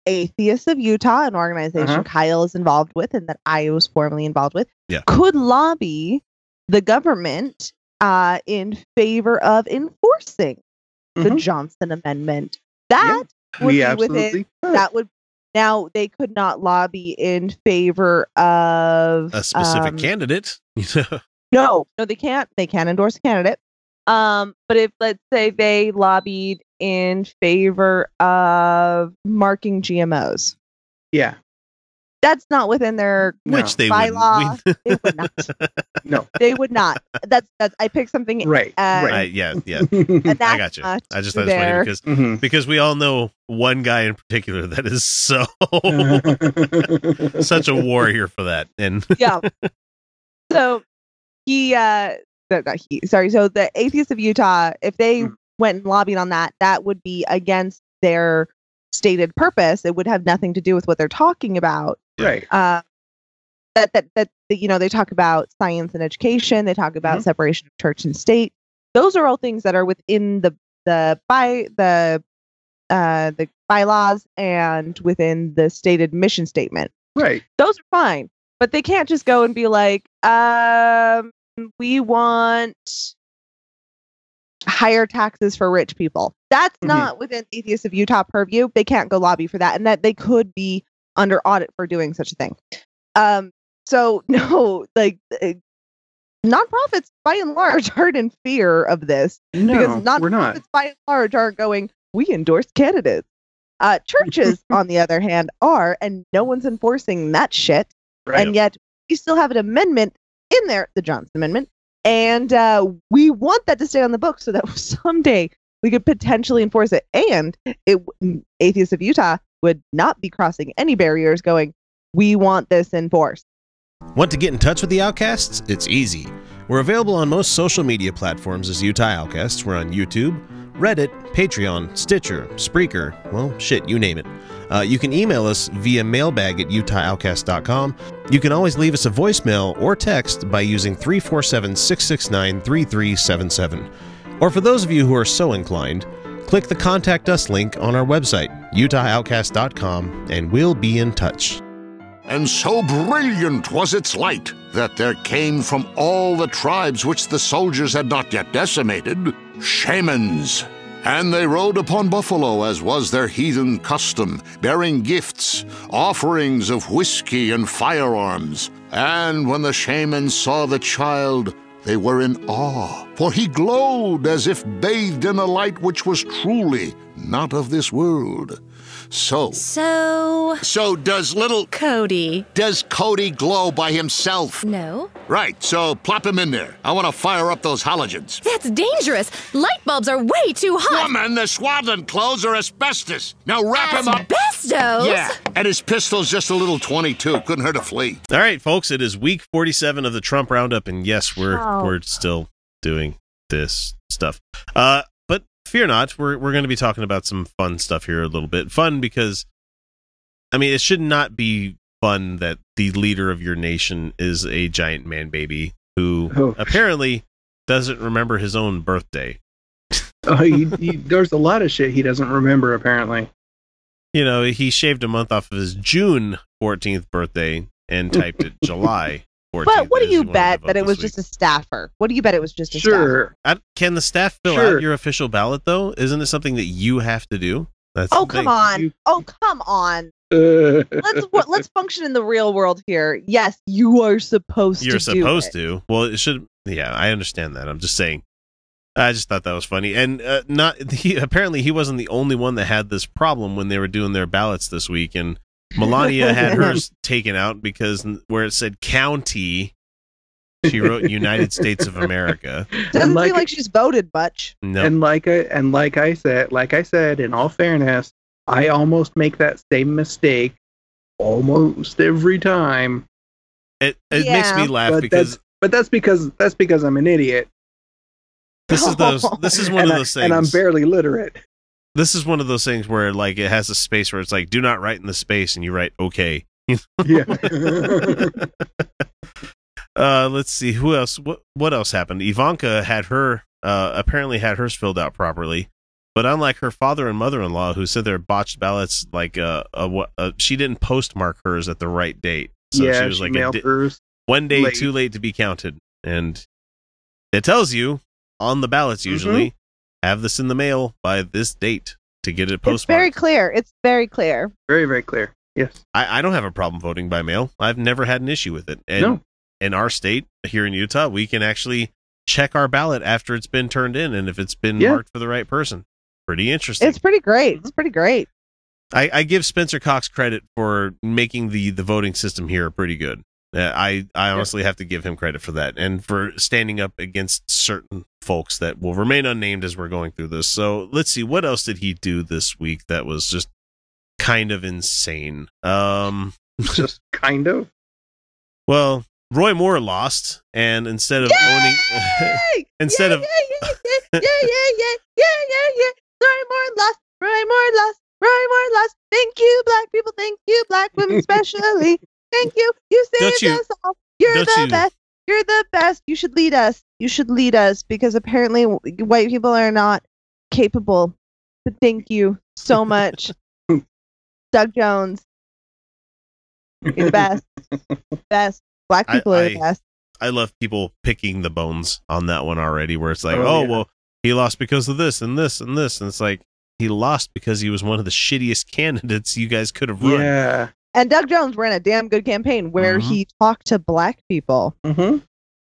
Atheists of Utah, an organization Uh-huh. Kyle is involved with and that I was formerly involved with, Yeah. could lobby the government uh, in favor of enforcing the Mhm. Johnson Amendment. That would we be absolutely. within could. that would now they could not lobby in favor of a specific um, candidate. No, no, they can't. They can't endorse a candidate. Um, but if let's say they lobbied in favor of marking GMOs, yeah, that's not within their No. Which they bylaw. would. they would not. no, They would not. That's that's. I picked something. right, Uh, I, right. yeah, yeah. I got you. I just thought it was funny there. because Mhm. because we all know one guy in particular that is so such a warrior for that, and yeah. So he uh no, not he sorry, so the atheists of Utah, if they Mm. went and lobbied on that, that would be against their stated purpose. It would have nothing to do with what they're talking about. Right. Uh that that that you know, they talk about science and education, they talk about Mhm. separation of church and state. Those are all things that are within the the by the uh the bylaws and within the stated mission statement Right. those are fine but they can't just go and be like um we want higher taxes for rich people that's Mhm. not within atheists of utah purview they can't go lobby for that and that they could be under audit for doing such a thing um so no like uh, nonprofits by and large aren't in fear of this No, because nonprofits we're not. by and large aren't going, we endorse candidates. Uh, churches, on the other hand, are, and no one's enforcing that shit. Right. And yet we still have an amendment in there, the Johnson Amendment, and uh, we want that to stay on the books so that someday we could potentially enforce it. And it, atheists of Utah would not be crossing any barriers, going, we want this enforced. Want to get in touch with the Outcasts? It's easy. We're available on most social media platforms as Utah Outcasts. We're on YouTube, Reddit, Patreon, Stitcher, Spreaker, well, shit, you name it. Uh, you can email us via mailbag at utahoutcast.com. You can always leave us a voicemail or text by using 347 669 3377. Or for those of you who are so inclined, click the Contact Us link on our website, utahoutcast.com, and we'll be in touch. And so brilliant was its light that there came from all the tribes which the soldiers had not yet decimated shamans. And they rode upon buffalo, as was their heathen custom, bearing gifts, offerings of whiskey and firearms. And when the shamans saw the child, they were in awe, for he glowed as if bathed in a light which was truly not of this world. So, So, so does little Cody. does Cody glow by himself? No. Right, so plop him in there. I want to fire up those halogens. That's dangerous. Light bulbs are way too hot. Woman, the swaddling clothes are asbestos. Now wrap him up. Asbestos? Yeah, and his pistol's just a little 22. Couldn't hurt a flea. All right, folks, it is week 47 of the Trump Roundup, and yes, we're Wow. we're still doing this stuff. Uh, but fear not, we're we're going to be talking about some fun stuff here a little bit. Fun because, I mean, it should not be fun that the leader of your nation is a giant man baby who Oh. apparently doesn't remember his own birthday. Oh, he, he, there's a lot of shit he doesn't remember apparently. You know, he shaved a month off of his June 14th birthday and typed it July 14th. But what do you bet that it was week. just a staffer? What do you bet it was just a staffer? Sure. I, can the staff fill Sure. out your official ballot though? Isn't it something that you have to do? That's Oh come on! You- Oh come on! Uh, Let's what, let's function in the real world here. Yes, you are supposed to. You're to. do supposed it. to. Well, it should. Yeah, I understand that. I'm just saying. I just thought that was funny, and uh, not he. Apparently, he wasn't the only one that had this problem when they were doing their ballots this week, and Melania had hers taken out because where it said county, she wrote United States of America. Doesn't like- seem like she's voted much. No, And like I and like I said, like I said, in all fairness, I almost make that same mistake almost every time. it, it makes me laugh But because that's but that's because that's because I'm an idiot. this is those this is one and of I- those things. And I'm barely literate. This is one of those things where like it has a space where it's like do not write in the space and you write okay. Yeah. Uh, let's see who else. What what else happened? Ivanka had her uh apparently had hers filled out properly, but unlike her father and mother in law who said their botched ballots, like uh, uh, what uh, she didn't postmark hers at the right date, so yeah, she was like mailed di- hers. one day late. too late to be counted, and it tells you on the ballots Mm-hmm. Usually have this in the mail by this date to get it It's postmarked. very clear. It's very clear. Very, very clear. Yes. I, I don't have a problem voting by mail. I've never had an issue with it. And No. in our state, here in Utah, we can actually check our ballot after it's been turned in and if it's been Yeah. marked for the right person. Pretty interesting. It's pretty great. It's pretty great. I, I give Spencer Cox credit for making the, the voting system here pretty good. Uh, I I honestly have to give him credit for that and for standing up against certain folks that will remain unnamed as we're going through this. So let's see what else did he do this week that was just kind of insane. Um, just kind of. Well, Roy Moore lost, and instead of Yay! owning, instead yeah, of yeah yeah yeah yeah yeah yeah Roy Moore lost. Roy Moore lost. Roy Moore lost. Thank you, black people. Thank you, black women, especially. Thank you. You Don't saved you- us all. You're the you- best. You're the best. You should lead us. You should lead us because apparently white people are not capable. But thank you so much, Doug Jones. You're the best. best. Black I- people are the I- best. I love people picking the bones on that one already, where it's like, Oh, oh, yeah. well, he lost because of this and this and this, and it's like he lost because he was one of the shittiest candidates you guys could have run. Yeah. And Doug Jones ran a damn good campaign where Mhm. he talked to black people. Mm-hmm.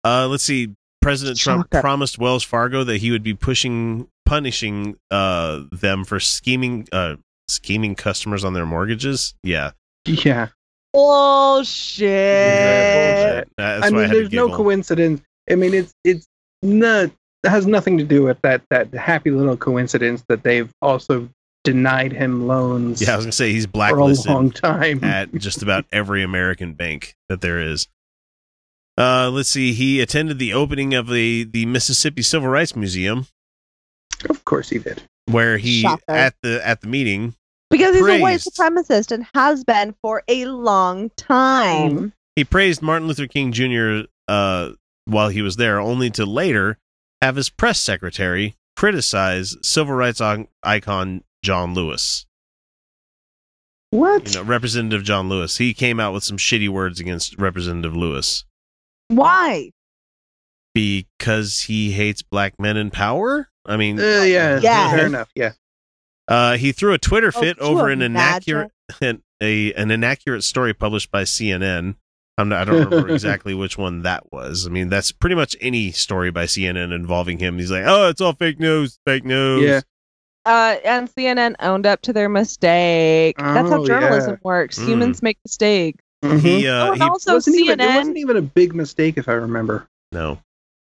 Uh, let's see. President Trump Shocker. promised Wells Fargo that he would be pushing, punishing uh, them for scheming, uh, scheming customers on their mortgages. Yeah, Yeah. Bullshit. Bullshit. That's I mean, had to there's no coincidence. I mean, it's it's not it has nothing to do with that that happy little coincidence that they've also denied him loans Yeah, I was gonna say he's black for a long time. at just about every American bank that there is. Uh, let's see. He attended the opening of the the Mississippi Civil Rights Museum, Of course he did. where he Shocker. at the at the meeting. Because he's a white supremacist and has been for a long time. He praised Martin Luther King Jr. Uh, while he was there, only to later have his press secretary criticize civil rights on- icon John Lewis. What? You know, Representative John Lewis. He came out with some shitty words against Representative Lewis Why? because he hates black men in power. I mean, Uh, yeah. Yes. Fair enough. Yeah. Uh, he threw a Twitter Oh, fit could you over an inaccurate an, a an inaccurate story published by CNN. I'm not, I don't remember exactly which one that was. I mean, that's pretty much any story by CNN involving him. He's like, "Oh, it's all fake news, fake news." Yeah. Uh, and CNN owned up to their mistake. That's how Oh, journalism yeah. works. Mm. Humans make mistakes. Mhm. He uh, oh, and he also wasn't even, it CNN. wasn't even a big mistake if I remember. no.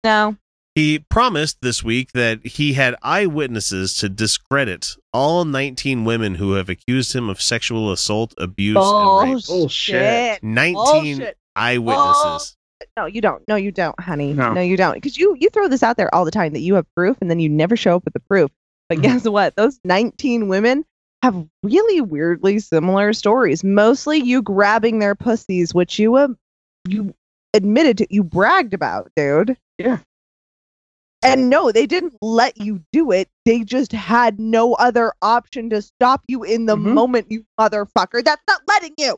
no. He promised this week that he had eyewitnesses to discredit all 19 women who have accused him of sexual assault, abuse, and rape. Bullshit. 19 Bullshit. eyewitnesses. No, you don't. No, you don't, honey. No. No, you don't. Because you you throw this out there all the time that you have proof, and then you never show up with the proof. But Mhm. guess what? Those 19 women have really weirdly similar stories. Mostly you grabbing their pussies, which you uh, you admitted to, you bragged about, dude. Yeah. And no, they didn't let you do it. They just had no other option to stop you in the Mhm. moment, you motherfucker. That's not letting you.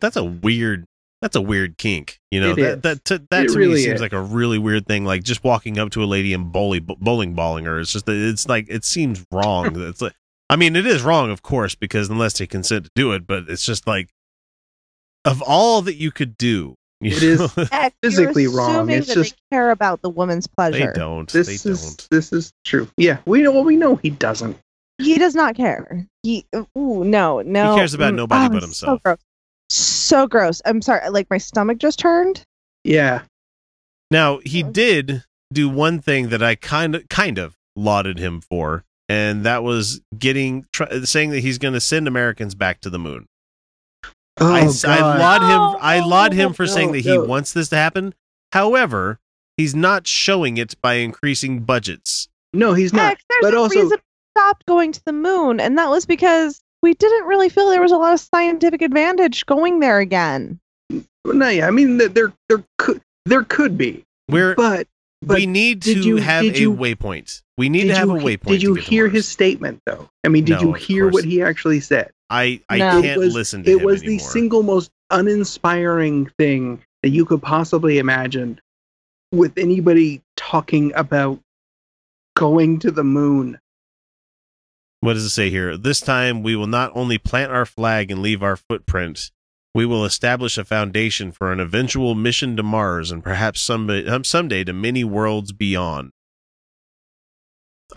That's a weird. That's a weird kink. You know It that is. that to, that It to me seems is. like a really weird thing. Like just walking up to a lady and bowling bowling balling her. It's just it's like it seems wrong. it's like I mean it is wrong, of course, because unless they consent to do it. But it's just like of all that you could do, you It is know, Heck, Physically wrong. assuming It's that just- they care about the woman's pleasure. they pleasure. don't. This they is don't. this is true. Yeah. We know well, we know he doesn't. he does not care. He ooh, no, no. cares about mm, nobody oh, but So himself. gross. So gross. I'm sorry. Like my stomach just turned. Yeah. Now he did do one thing that I kind of kind of lauded him for, and that was getting tr- saying that he's going to send Americans back to the moon. Oh, I, s- I God. laud him. Oh, I laud him for saying that he wants this to happen. However, he's not showing it by increasing budgets. No, he's not. Heck, there's But a also, reason stopped going to the moon, and that was because we didn't really feel there was a lot of scientific advantage going there again. no, yeah, I mean, there, there could, there could be, We're but, but we need to you- have did a you- waypoint. We need to have you a he- waypoint. Did you to get to hear his statement though? I mean, did No, you hear what he actually said? I I No. can't it was, listen to it him was anymore. the single most uninspiring thing that you could possibly imagine with anybody talking about going to the moon. What does it say here? This time we will not only plant our flag and leave our footprint, we will establish a foundation for an eventual mission to Mars and perhaps someday, um, someday to many worlds beyond.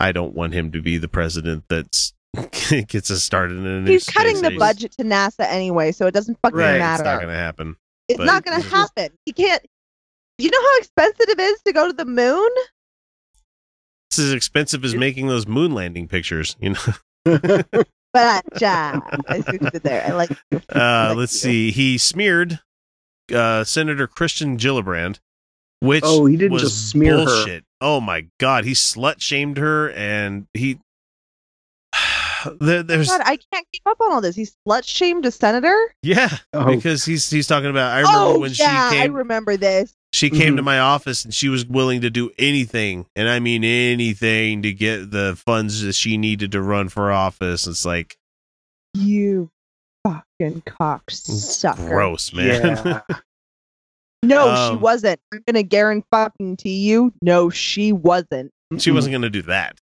I don't want him to be the president that's gets us started in a new He's cutting the budget to NASA anyway, so it doesn't fucking Right, It's not going to happen. it's but not gonna happen. You can't. You know how expensive it is to go to the moon? It's as expensive as making those moon landing pictures. You know. But yeah, I see what you did there. I like. Uh, Like let's you. see. He smeared uh, Senator Kirsten Gillibrand, which Oh, he didn't was just smear her. Oh my god, he slut shamed her, and he there, there's God, I can't keep up on all this. He slut shamed a senator. yeah Oh, because he's he's talking about. I remember oh when yeah, she I remember this. She came Mhm. to my office and she was willing to do anything, and I mean anything, to get the funds that she needed to run for office. It's like You fucking cocksucker. gross, man. yeah. No, Um, she wasn't. I'm gonna guarantee fucking to you. No, she wasn't. she wasn't gonna do that.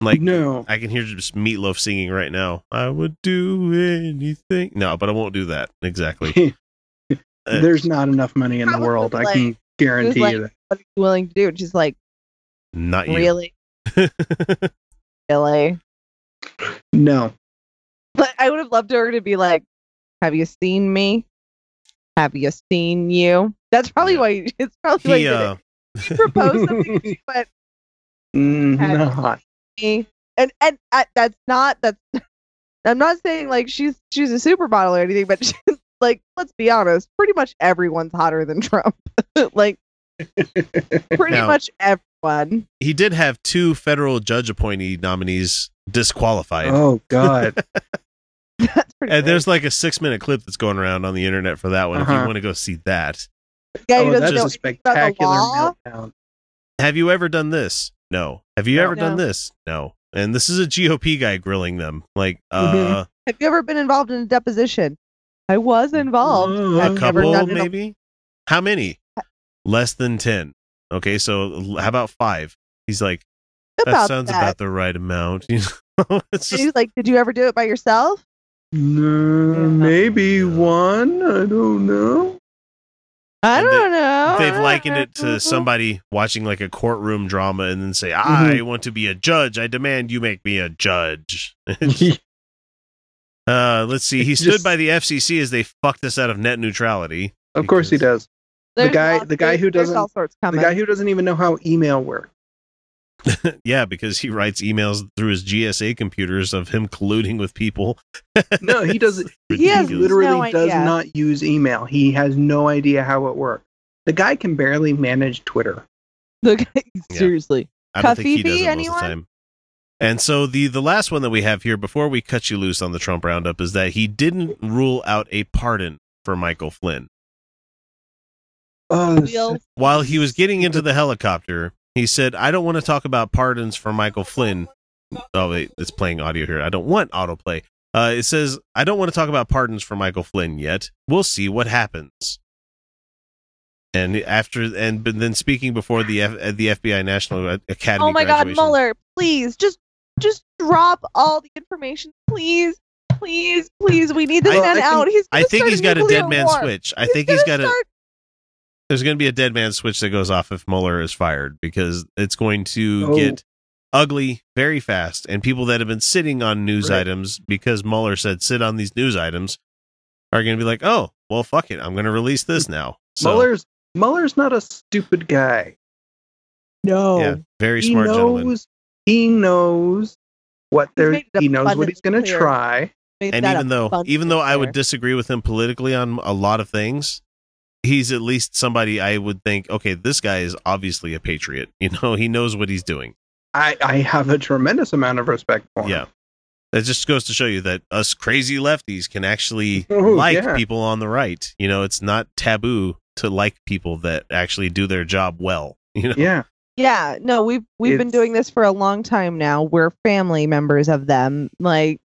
Like no. I can hear just Meatloaf singing right now. I would do anything. No, but I won't do that. Exactly. Uh, There's not enough money in the Probably world. I like- can guarantee like- you that. What are you willing to do? And she's like, not you. really, really. No. But I would have loved her to be like, "Have you seen me? Have you seen you?" That's probably Yeah. why. It's probably why he he did uh it. He proposed something. She went, Mm, Have- not. me. and and uh, that's not that's I'm not saying like she's she's a supermodel or anything, but she's like let's be honest, pretty much everyone's hotter than Trump. like pretty Now- much everyone. he did have two federal judge appointee nominees disqualified. Oh God. That's pretty and great. there's like a six minute clip that's going around on the internet for that one if you Uh-huh. want to go see that. The guy who oh, that's a anything about the spectacular meltdown. Have you ever done this? No. Have you No. ever done this? No. And this is a GOP guy grilling them. Like, uh, Have you ever been involved in a deposition? I was involved. Uh, I've a couple, done it. maybe? How many? Less than 10. Okay, so how about five? He's like, that About sounds that. about the right amount. You know, it's And just he's like, "Did you ever do it by yourself?" No, maybe one. I don't know. I And they- don't know. they've likened it to somebody watching like a courtroom drama and then say, Mm-hmm. "I want to be a judge. I demand you make me a judge." uh, let's see. He stood Just- by the FCC as they fucked us out of net neutrality. Of course he does. The guy, lots- the guy who doesn't, all sorts the guy who doesn't even know how email works. yeah, because he writes emails through his GSA computers of him colluding with people. No, he doesn't. he He has literally no does not use email. He has no idea how it works. The guy can barely manage Twitter. The guy- seriously. I don't think he does it most anyone? Of the time. And so the the last one that we have here before we cut you loose on the Trump roundup is that he didn't rule out a pardon for Michael Flynn. Oh, While he was getting into the helicopter, he said, "I don't want to talk about pardons for Michael Flynn." Oh wait, it's playing audio here. I don't want autoplay. Uh, it says, "I don't want to talk about pardons for Michael Flynn yet. We'll see what happens." And after, and but then speaking before the F, uh, the FBI National Academy. Oh my God, graduation- Mueller! Please, just just drop all the information, please, please, please. We need this I- man I can- out. He's. I think he's got a dead man war. switch. I think he's got gonna a. There's going to be a dead man switch that goes off if Mueller is fired because it's going to Oh. get ugly very fast. And people that have been sitting on news Right. items because Mueller said sit on these news items are going to be like, oh, well, fuck it. I'm going to release this now. So, Mueller's Mueller's not a stupid guy. No. yeah, very he smart knows gentleman. He knows what He's there made he knows what he's going to try. Made And even though, even though I would disagree with him politically on a lot of things, he's at least somebody I would think, okay, this guy is obviously a patriot. You know, he knows what he's doing. I I have a tremendous amount of respect for him. Yeah. That just goes to show you that us crazy lefties can actually Oh, like yeah. people on the right. You know, it's not taboo to like people that actually do their job well. You know, Yeah. Yeah, no, we've we've been doing this for a long time now. We're family members of them. Like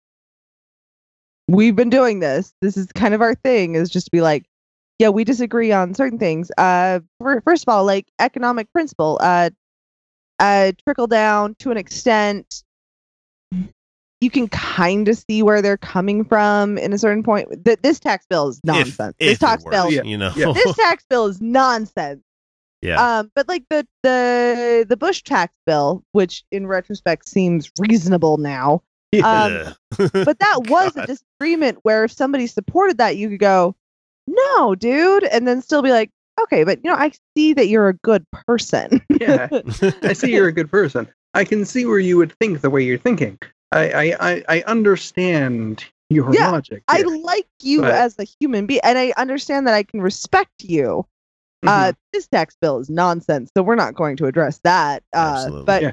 we've been doing this. This is kind of our thing is just to be like, yeah, we disagree on certain things. Uh fir- first of all, like economic principle, uh uh trickle down to an extent you can kind of see where they're coming from in a certain point. Th- this tax bill is nonsense. if this it tax bill, Yeah. you know, Yeah. this tax bill is nonsense. Yeah. Um, but like the the the Bush tax bill, which in retrospect seems reasonable now, um, but that was a disagreement where if somebody supported that, you could go, "No, dude," and then still be like, "Okay, but you know, I see that you're a good person." Yeah. I see you're a good person. I can see where you would think the way you're thinking. I I I, I understand your Yeah, logic. I like you But- as a human being, and I understand that I can respect you. Uh, Mhm. this tax bill is nonsense, so we're not going to address that. Uh, Absolutely. But Yeah.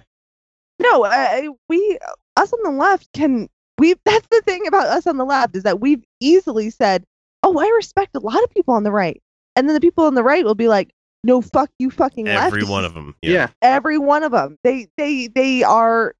no, I, I- we us on the left can we. That's the thing about us on the left is that we've easily said, "Oh, I respect a lot of people on the right," and then the people on the right will be like, "No, fuck you, fucking Every lefties." one of them. yeah. every one of them they they they are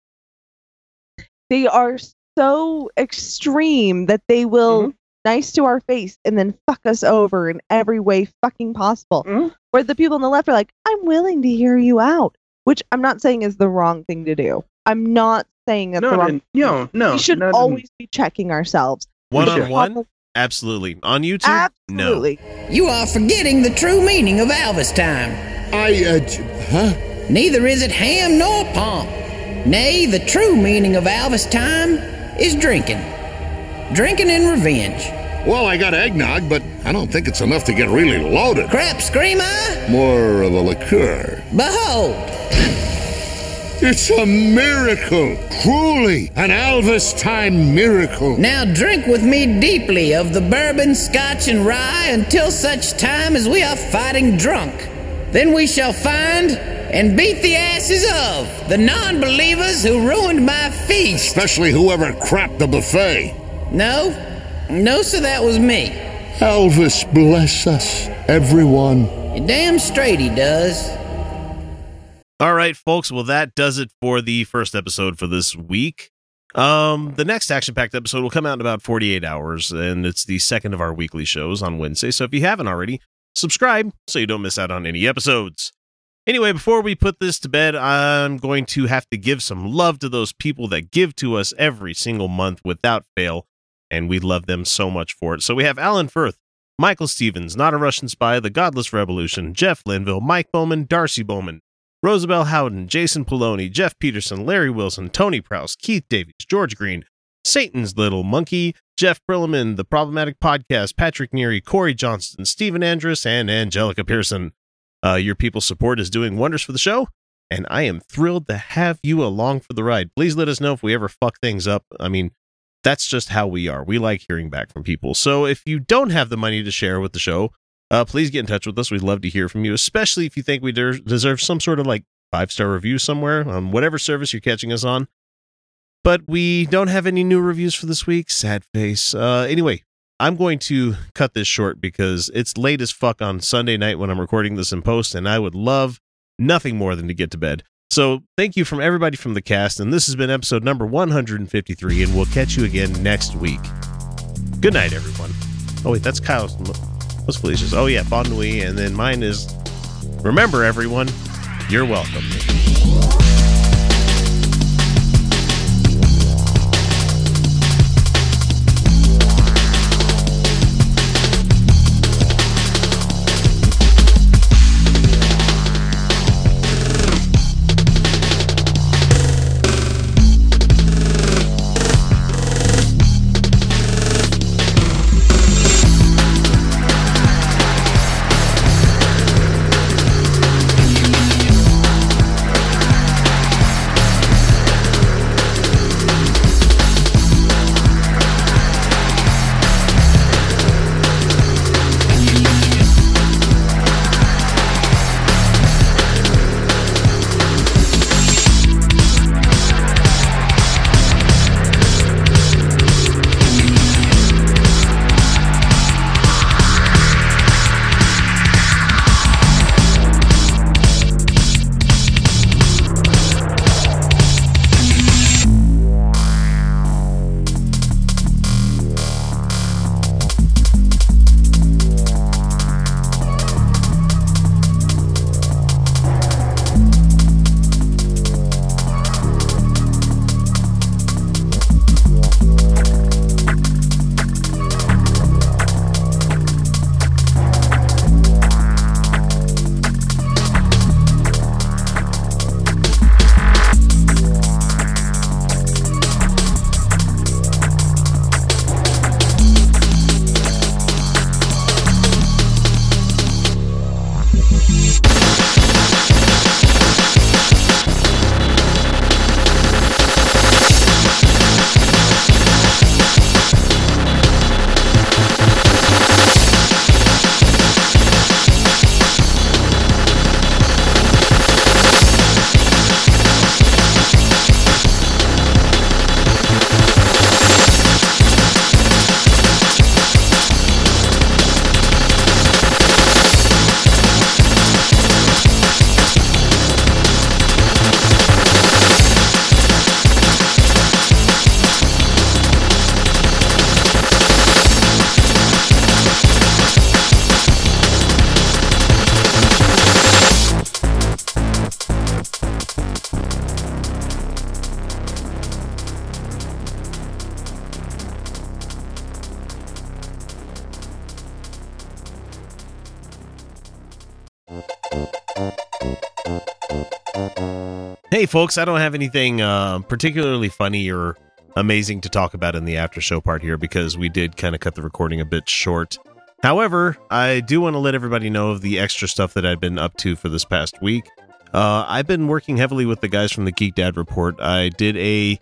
they are so extreme that they will Mhm. Nice to our face and then fuck us over in every way fucking possible Mhm. where the people on the left are like i'm willing to hear you out which i'm not saying is the wrong thing to do i'm not saying that's the No, wrong no, no, no. we should not in- always be checking ourselves One on one, absolutely. On YouTube, no. absolutely You are forgetting the true meaning of Elvis time. I, uh, huh? Neither is it ham nor pomp. Nay, the true meaning of Elvis time is drinking. Drinking in revenge. Well, I got eggnog, but I don't think it's enough to get really loaded. Crap screamer, More of a liqueur. behold. It's a miracle. Truly, an Elvis time miracle. Now drink with me deeply of the bourbon, scotch, and rye until such time as we are fighting drunk. Then we shall find and beat the asses of the non believers who ruined my feast. Especially whoever crapped the buffet. No, no, sir, that was me. Elvis bless us, everyone. You're damn straight he does. All right, folks. Well, that does it for the first episode for this week. Um, the next action-packed episode will come out in about 48 hours, and it's the second of our weekly shows on Wednesday. So if you haven't already, subscribe so you don't miss out on any episodes. Anyway, before we put this to bed, I'm going to have to give some love to those people that give to us every single month without fail, and we love them so much for it. So we have Alan Firth, Michael Stevens, Not a Russian Spy, The Godless Revolution, Jeff Linville, Mike Bowman, Darcy Bowman, Rosabelle Howden, Jason Poloni, Jeff Peterson, Larry Wilson, Tony Prouse, Keith Davies, George Green, Satan's Little Monkey, Jeff Brilliman, The Problematic Podcast, Patrick Neary, Corey Johnston, Stephen Andrus, and Angelica Pearson. Uh, your people's support is doing wonders for the show, and I am thrilled to have you along for the ride. Please let us know if we ever fuck things up. I mean, that's just how we are. We like hearing back from people. So if you don't have the money to share with the show, uh, please get in touch with us. We'd love to hear from you, especially if you think we der- deserve some sort of like five star review somewhere on whatever service you're catching us on. But we don't have any new reviews for this week. Sad face. Uh, anyway, I'm going to cut this short because it's late as fuck on Sunday night when I'm recording this in post, and I would love nothing more than to get to bed. So thank you from everybody from the cast, and this has been episode number 153, and we'll catch you again next week. Good night, everyone. Oh wait, that's Kyle's. What's Felicia's? Oh yeah, Bon and then mine is. Remember, everyone, you're welcome. Folks, I don't have anything uh, particularly funny or amazing to talk about in the after show part here because we did kind of cut the recording a bit short. However, I do want to let everybody know of the extra stuff that I've been up to for this past week. Uh, I've been working heavily with the guys from the Geek Dad Report. I did a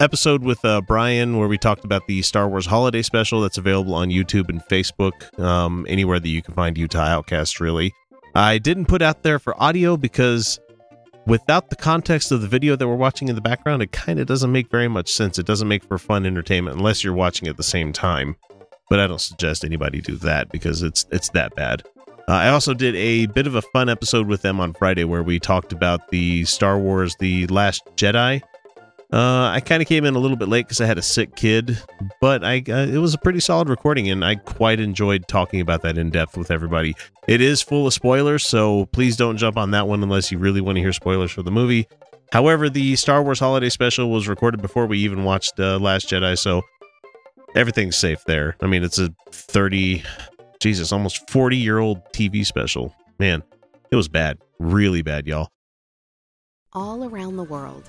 episode with uh, Brian where we talked about the Star Wars Holiday Special that's available on YouTube and Facebook, um, anywhere that you can find Utah Outcast. Really, I didn't put out there for audio because without the context of the video that we're watching in the background, it kind of doesn't make very much sense. It doesn't make for fun entertainment unless you're watching at the same time. But I don't suggest anybody do that because it's it's that bad. Uh, I also did a bit of a fun episode with them on Friday where we talked about the Star Wars The Last Jedi. Uh, I kind of came in a little bit late because I had a sick kid, but I uh, it was a pretty solid recording, and I quite enjoyed talking about that in depth with everybody. It is full of spoilers, so please don't jump on that one unless you really want to hear spoilers for the movie. However, the Star Wars Holiday Special was recorded before we even watched uh, Last Jedi, so everything's safe there. I mean, it's a 30, Jesus, almost 40 year old TV special. Man, it was bad. Really bad, y'all. All around the world,